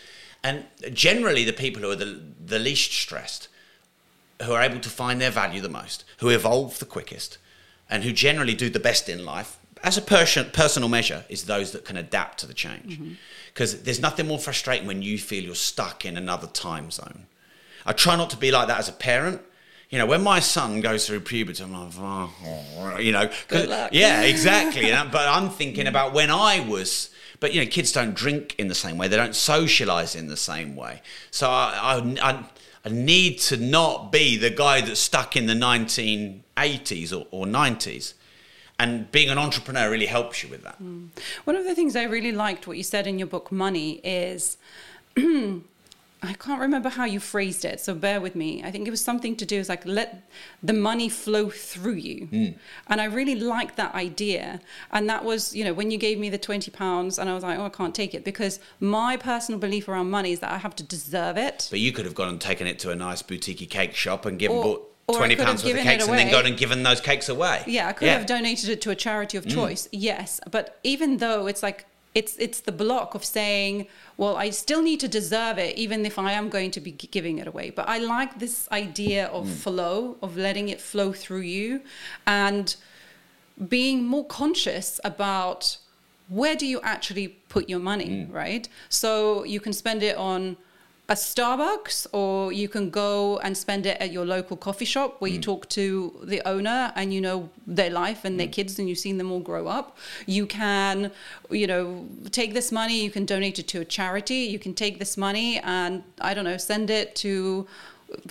and generally the people who are the the least stressed, who are able to find their value the most, who evolve the quickest, and who generally do the best in life as a person, personal measure is those that can adapt to the change. Mm-hmm. Because there's nothing more frustrating when you feel you're stuck in another time zone. I try not to be like that as a parent. You know, when my son goes through puberty, I'm like, oh, you know, 'cause- Good luck. yeah, [LAUGHS] exactly. And I- but I'm thinking about when I was. But you know, kids don't drink in the same way. They don't socialize in the same way. So I, I, I, I need to not be the guy that's stuck in the 1980s or, or 90s. And being an entrepreneur really helps you with that. Mm. One of the things I really liked what you said in your book, Money, is [CLEARS THROAT] I can't remember how you phrased it, so bear with me. I think it was something to do with like let the money flow through you. Mm. And I really liked that idea. And that was, you know, when you gave me the 20 pounds and I was like, oh, I can't take it because my personal belief around money is that I have to deserve it. But you could have gone and taken it to a nice boutique cake shop and given Or- bought or twenty pounds worth of cakes and then gone and given those cakes away. Yeah, I could have donated it to a charity of mm. choice. Yes, but even though it's like it's it's the block of saying, well, I still need to deserve it, even if I am going to be giving it away. But I like this idea of mm. flow, of letting it flow through you, and being more conscious about where do you actually put your money, mm. right? So you can spend it on a Starbucks or you can go and spend it at your local coffee shop where you mm. talk to the owner and you know their life and their mm. kids and you've seen them all grow up. You can, you know, take this money, you can donate it to a charity, you can take this money and I don't know, send it to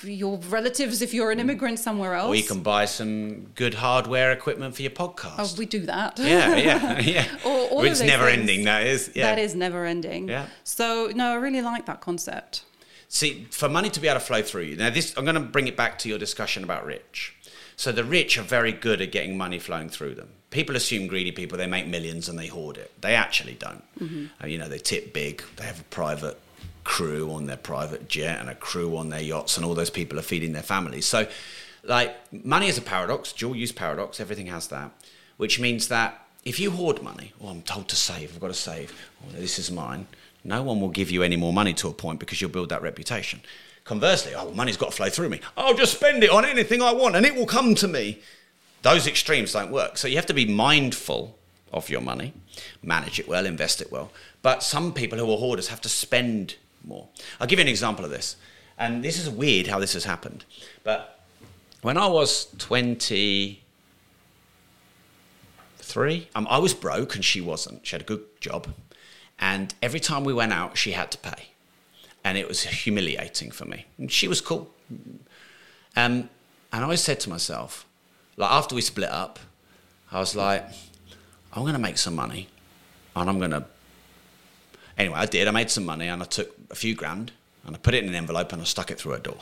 your relatives if you're an mm. immigrant somewhere else. Or you can buy some good hardware equipment for your podcast. Oh, we do that. yeah, yeah, yeah. [LAUGHS] Of it's never things. ending. That is. Yeah. That is never ending. Yeah. So no, I really like that concept. See, for money to be able to flow through you. Now, this I'm going to bring it back to your discussion about rich. So the rich are very good at getting money flowing through them. People assume greedy people they make millions and they hoard it. They actually don't. Uh, you know, they tip big. They have a private crew on their private jet and a crew on their yachts, and all those people are feeding their families. So, like, money is a paradox, dual use paradox. Everything has that, which means that if you hoard money, oh, I'm told to save. I've got to save. Oh, this is mine. No one will give you any more money to a point because you'll build that reputation. Conversely, oh, money's got to flow through me. I'll just spend it on anything I want and it will come to me. Those extremes don't work. So you have to be mindful of your money, manage it well, invest it well. But some people who are hoarders have to spend more. I'll give you an example of this. And this is weird how this has happened. But when I was 23, um, I was broke and she wasn't. She had a good job. And every time we went out, she had to pay. And it was humiliating for me. And she was cool. Um, and I said to myself, like after we split up, I was like, I'm going to make some money and I'm going to. Anyway, I did. I made some money and I took a few grand and I put it in an envelope and I stuck it through her door.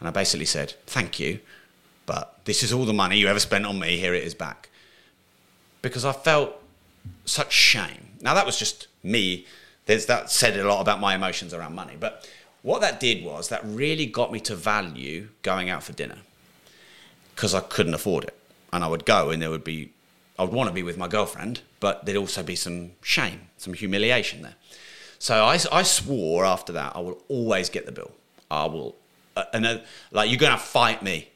And I basically said, Thank you, but this is all the money you ever spent on me. Here it is back. Because I felt such shame. Now, that was just me. There's, that said a lot about my emotions around money. But what that did was that really got me to value going out for dinner because I couldn't afford it. And I would go and there would be, I would want to be with my girlfriend, but there'd also be some shame, some humiliation there. So I, I swore after that I will always get the bill. I will, uh, and then, like you're gonna fight me,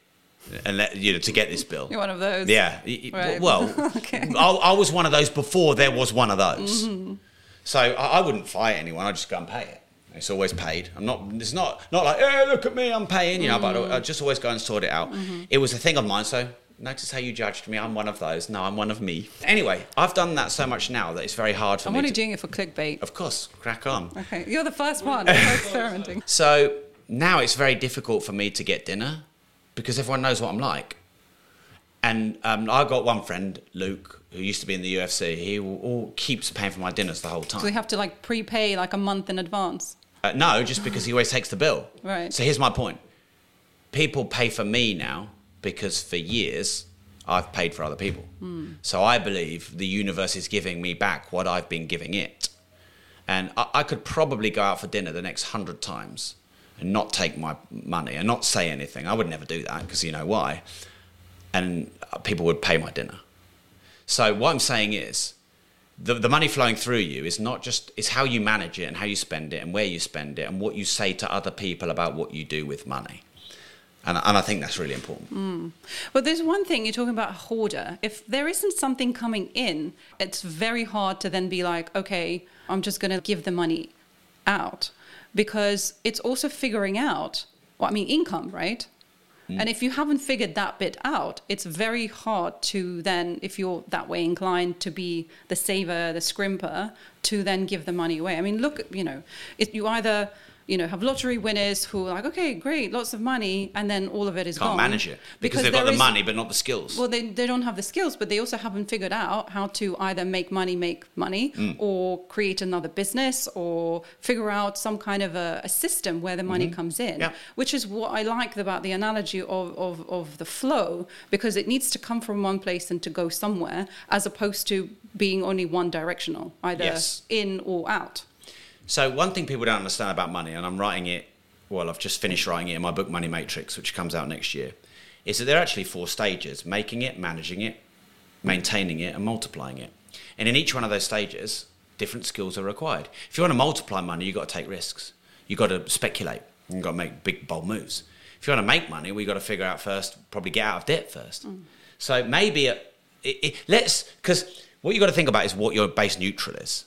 and let, you know to get this bill. You're one of those. Yeah. Right. Well, [LAUGHS] Okay. I, I was one of those before there was one of those. Mm-hmm. So I, I wouldn't fight anyone. I just go and pay it. It's always paid. I'm not. It's not not like, hey, look at me, I'm paying. You know, but Mm. I, I just always go and sort it out. Mm-hmm. It was a thing of mine. So notice how you judged me. I'm one of those. No, I'm one of me. Anyway, I've done that so much now that it's very hard for me. I'm only to, doing it for clickbait. of course, crack on. Okay, you're the first one. [LAUGHS] I'm experimenting. So now it's very difficult for me to get dinner because everyone knows what I'm like. And um, I got one friend, Luke, who used to be in the UFC. He will, all keeps paying for my dinners the whole time. So we have to like prepay like a month in advance. Uh, no, just because he always takes the bill. Right. So here's my point: people pay for me now because for years I've paid for other people. So I believe the universe is giving me back what I've been giving it. And I, I could probably go out for dinner the next hundred times and not take my money and not say anything. I would never do that because you know why. And people would pay my dinner. So what I'm saying is, the, the money flowing through you is not just it's how you manage it and how you spend it and where you spend it and what you say to other people about what you do with money. And, and I think that's really important. Hmm. But there's one thing you're talking about a hoarder. If there isn't something coming in, it's very hard to then be like, okay, I'm just going to give the money out because it's also figuring out, well, I mean, income, right? Mm-hmm. And if you haven't figured that bit out, it's very hard to then, if you're that way inclined to be the saver, the scrimper, to then give the money away. I mean, look, you know, it, you either, you know, have lottery winners who are like, okay, great, lots of money, and then all of it is Can't gone. manage it because, they've got the is- money but not the skills. Well, they, they don't have the skills, but they also haven't figured out how to either make money make money Mm. or create another business or figure out some kind of a, a system where the money comes in, Mm-hmm. Yeah. which is what I like about the analogy of, of, of the flow because it needs to come from one place and to go somewhere as opposed to being only one directional, either Yes. in or out. So one thing people don't understand about money, and I'm writing it. Well, I've just finished writing it in my book Money Matrix, which comes out next year. Is that there are actually four stages: making it, managing it, maintaining it, and multiplying it. And in each one of those stages, different skills are required. If you want to multiply money, you've got to take risks. You've got to speculate. You've got to make big, bold moves. If you want to make money, we've got to figure out first, probably get out of debt first. Mm. So maybe it, it, it, let's, because what you've got to think about is what your base neutral is.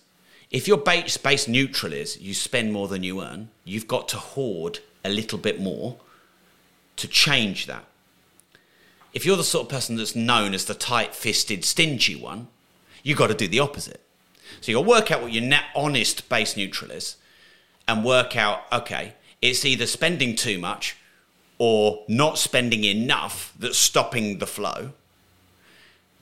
If your base, base neutral is you spend more than you earn, you've got to hoard a little bit more to change that. If you're the sort of person that's known as the tight fisted, stingy one, you've got to do the opposite. So you've got to work out what your net honest base neutral is and work out, okay, it's either spending too much or not spending enough that's stopping the flow.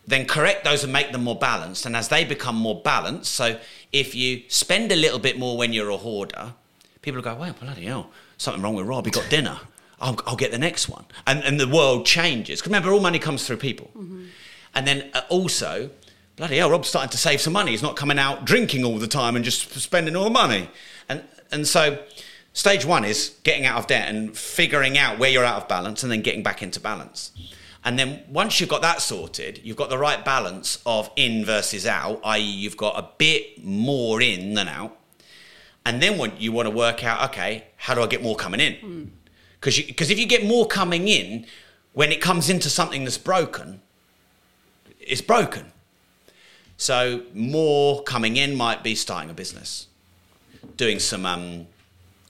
Then correct those and make them more balanced. And as they become more balanced, so if you spend a little bit more when you're a hoarder, people will go, well, bloody hell, something wrong with Rob. He got dinner. I'll, I'll get the next one. And, and the world changes. 'Cause remember, all money comes through people. And then uh, also, bloody hell, Rob's starting to save some money. He's not coming out drinking all the time and just spending all the money. And, and so, stage one is getting out of debt and figuring out where you're out of balance and then getting back into balance. And then once you've got that sorted, you've got the right balance of in versus out, i.e., you've got a bit more in than out. And then when you want to work out, okay, how do I get more coming in? Because because if you get more coming in, when it comes into something that's broken, it's broken. So more coming in might be starting a business, doing some um,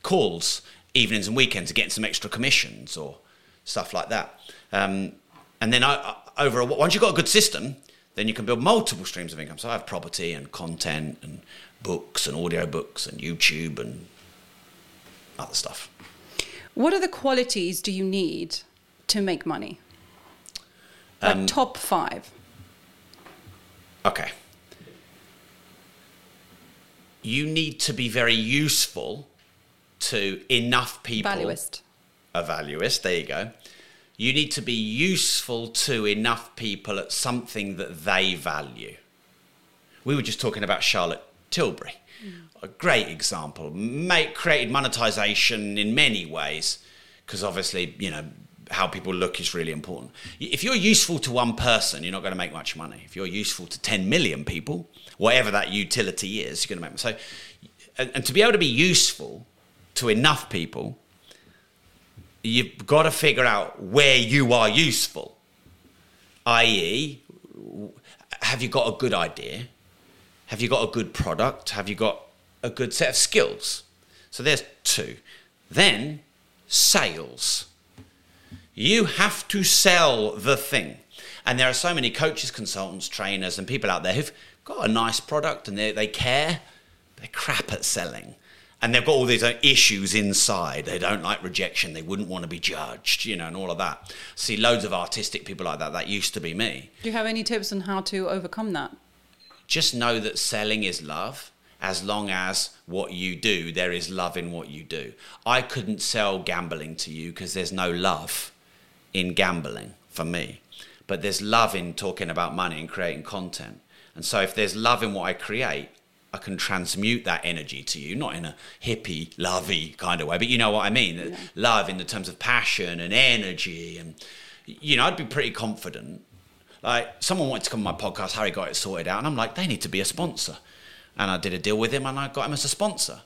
calls, evenings and weekends, getting some extra commissions or stuff like that. Um, and then I, over a, once you've got a good system, then you can build multiple streams of income. So I have property and content and books and audio books and YouTube and other stuff. What are the qualities do you need to make money? Like Um, top five. Okay. You need to be very useful to enough people. Valuist. A valuist, there you go. You need to be useful to enough people at something that they value. We were just talking about Charlotte Tilbury. A great example. Make, created monetization in many ways because obviously, you know, how people look is really important. If you're useful to one person, you're not going to make much money. If you're useful to 10 million people, whatever that utility is, you're going to make so and, and to be able to be useful to enough people, you've got to figure out where you are useful. I.e., have you got a good idea? Have you got a good product? Have you got a good set of skills? So there's two. Then sales. You have to sell the thing. And there are so many coaches, consultants, trainers, and people out there who've got a nice product and they, they care. They're crap at selling. And they've got all these uh, issues inside. They don't like rejection. They wouldn't want to be judged, you know, and all of that. See loads of artistic people like that. That used to be me. Do you have any tips on how to overcome that? Just know that selling is love as long as what you do, there is love in what you do. I couldn't sell gambling to you because there's no love in gambling for me. But there's love in talking about money and creating content. And so if there's love in what I create, I can transmute that energy to you, not in a hippie, lovey kind of way, but you know what I mean. Yeah. Love in the terms of passion and energy. And, you know, I'd be pretty confident. Like, someone wanted to come on my podcast, Harry got it sorted out. And I'm like, they need to be a sponsor. And I did a deal with him and I got him as a sponsor.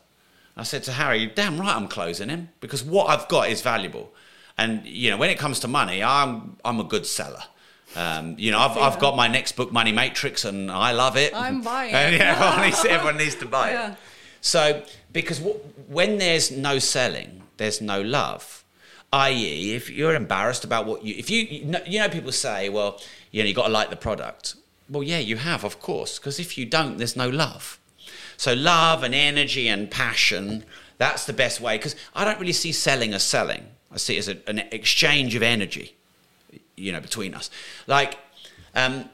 I said to Harry, damn right I'm closing him because what I've got is valuable. And, you know, when it comes to money, I'm, I'm a good seller. Um, you know, I've, yeah. I've got my next book, Money Matrix, and I love it. I'm buying [LAUGHS] and, it. Yeah, [LAUGHS] everyone, needs, everyone needs to buy yeah. it. So, because w- when there's no selling, there's no love. I.e., if you're embarrassed about what you, if you, you know, you know, people say, well, you know, you got to like the product. Well, yeah, you have, of course, because if you don't, there's no love. So, love and energy and passion, that's the best way. Because I don't really see selling as selling. I see it as a, an exchange of energy you know, between us. Like, um,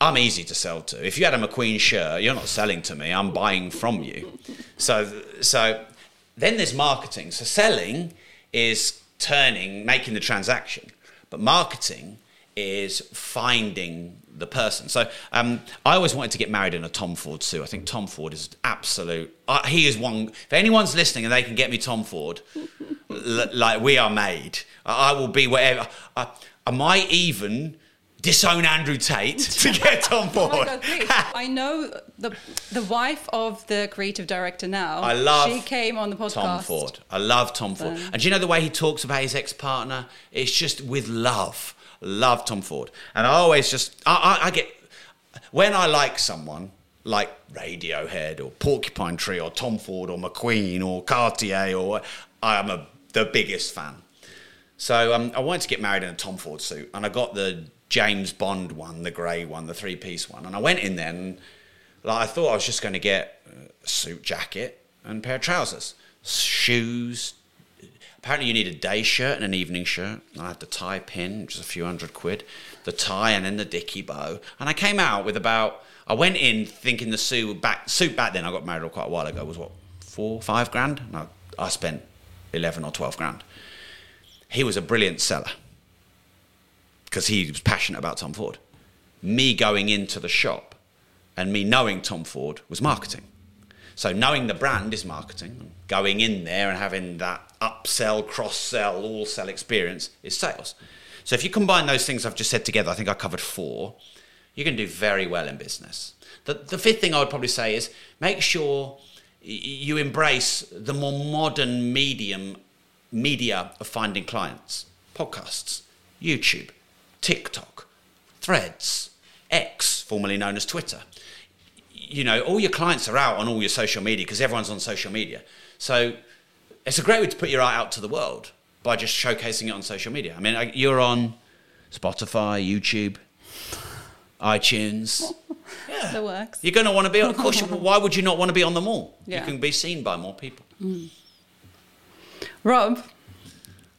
I'm easy to sell to. If you had a McQueen shirt, you're not selling to me. I'm buying from you. So, so then there's marketing. So selling is turning, making the transaction, but marketing is finding the person. So um, I always wanted to get married in a Tom Ford suit. I think Tom Ford is absolute. Uh, he is one. If anyone's listening and they can get me Tom Ford, l- like we are made. I, I will be whatever. I, I might even disown Andrew Tate [LAUGHS] to get Tom Ford. oh God, [LAUGHS] I know the the wife of the creative director now. I love. She came on the podcast. Tom Ford. I love Tom Ford. Um, and do you know the way he talks about his ex partner? It's just with love. Love Tom Ford. And I always just I, I, I get when I like someone like Radiohead or Porcupine Tree or Tom Ford or McQueen or Cartier or I am a, the biggest fan. So um, I wanted to get married in a Tom Ford suit, and I got the James Bond one, the grey one, the three piece one, and I went in there and like I thought I was just going to get a suit jacket and pair of trousers, shoes. Apparently, you need a day shirt and an evening shirt. I had the tie pin, which is a few hundred quid, the tie, and then the dicky bow. And I came out with about. I went in thinking the suit back suit back then. I got married quite a while ago. Was what four, five grand? And I, I spent eleven or twelve grand he was a brilliant seller because he was passionate about Tom Ford. Me going into the shop and me knowing Tom Ford was marketing. So knowing the brand is marketing. Going in there and having that upsell, cross sell, all sell experience is sales. So if you combine those things I've just said together, I think I covered four, you can do very well in business. The, the fifth thing I would probably say is make sure you embrace the more modern medium media of finding clients podcasts, YouTube, TikTok, Threads, X, formerly known as Twitter. You know, all your clients are out on all your social media because everyone's on social media. So it's a great way to put your art out to the world by just showcasing it on social media. I mean, you're on Spotify, YouTube, iTunes. Yeah. That works. You're going to want to be on, of course, [LAUGHS] why would you not want to be on them all? Yeah. You can be seen by more people. Mm. Rob,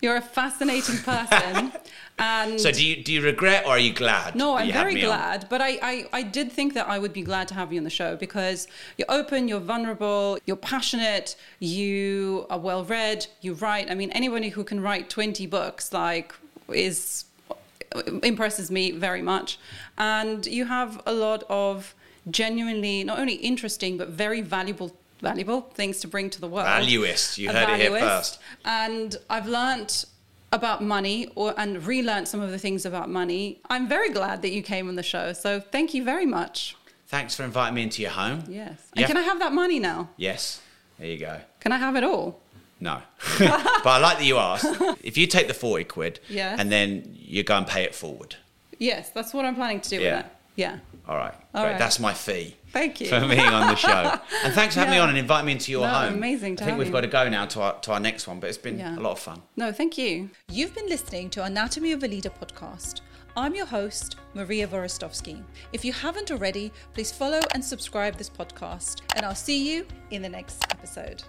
You're a fascinating person. [LAUGHS] and So do you do you regret or are you glad? no, I'm very me on? glad. But I, I, I did think that I would be glad to have you on the show because you're open, you're vulnerable, you're passionate, you are well read, you write. I mean, anybody who can write 20 books, like, is impresses me very much. And you have a lot of genuinely not only interesting but very valuable valuable things to bring to the world. Valuist. You heard it here first. And I've learnt about money or and relearned some of the things about money. I'm very glad that you came on the show. So thank you very much. Thanks for inviting me into your home. Yes. Yeah. And can I have that money now? Yes. There you go. Can I have it all? No. [LAUGHS] but I like that you asked. If you take the 40 quid Yeah. and then you go and pay it forward. Yes, that's what I'm planning to do Yeah. with it. Yeah. All right. All great. right. That's my fee. Thank you. For being on the show. And thanks for having me on and inviting me into your No, home. amazing I think we've you. got to go now to our, to our next one, but it's been Yeah. a lot of fun. No, thank you. You've been listening to Anatomy of a Leader podcast. I'm your host, Maria Vorostovsky. If you haven't already, please follow and subscribe this podcast, and I'll see you in the next episode.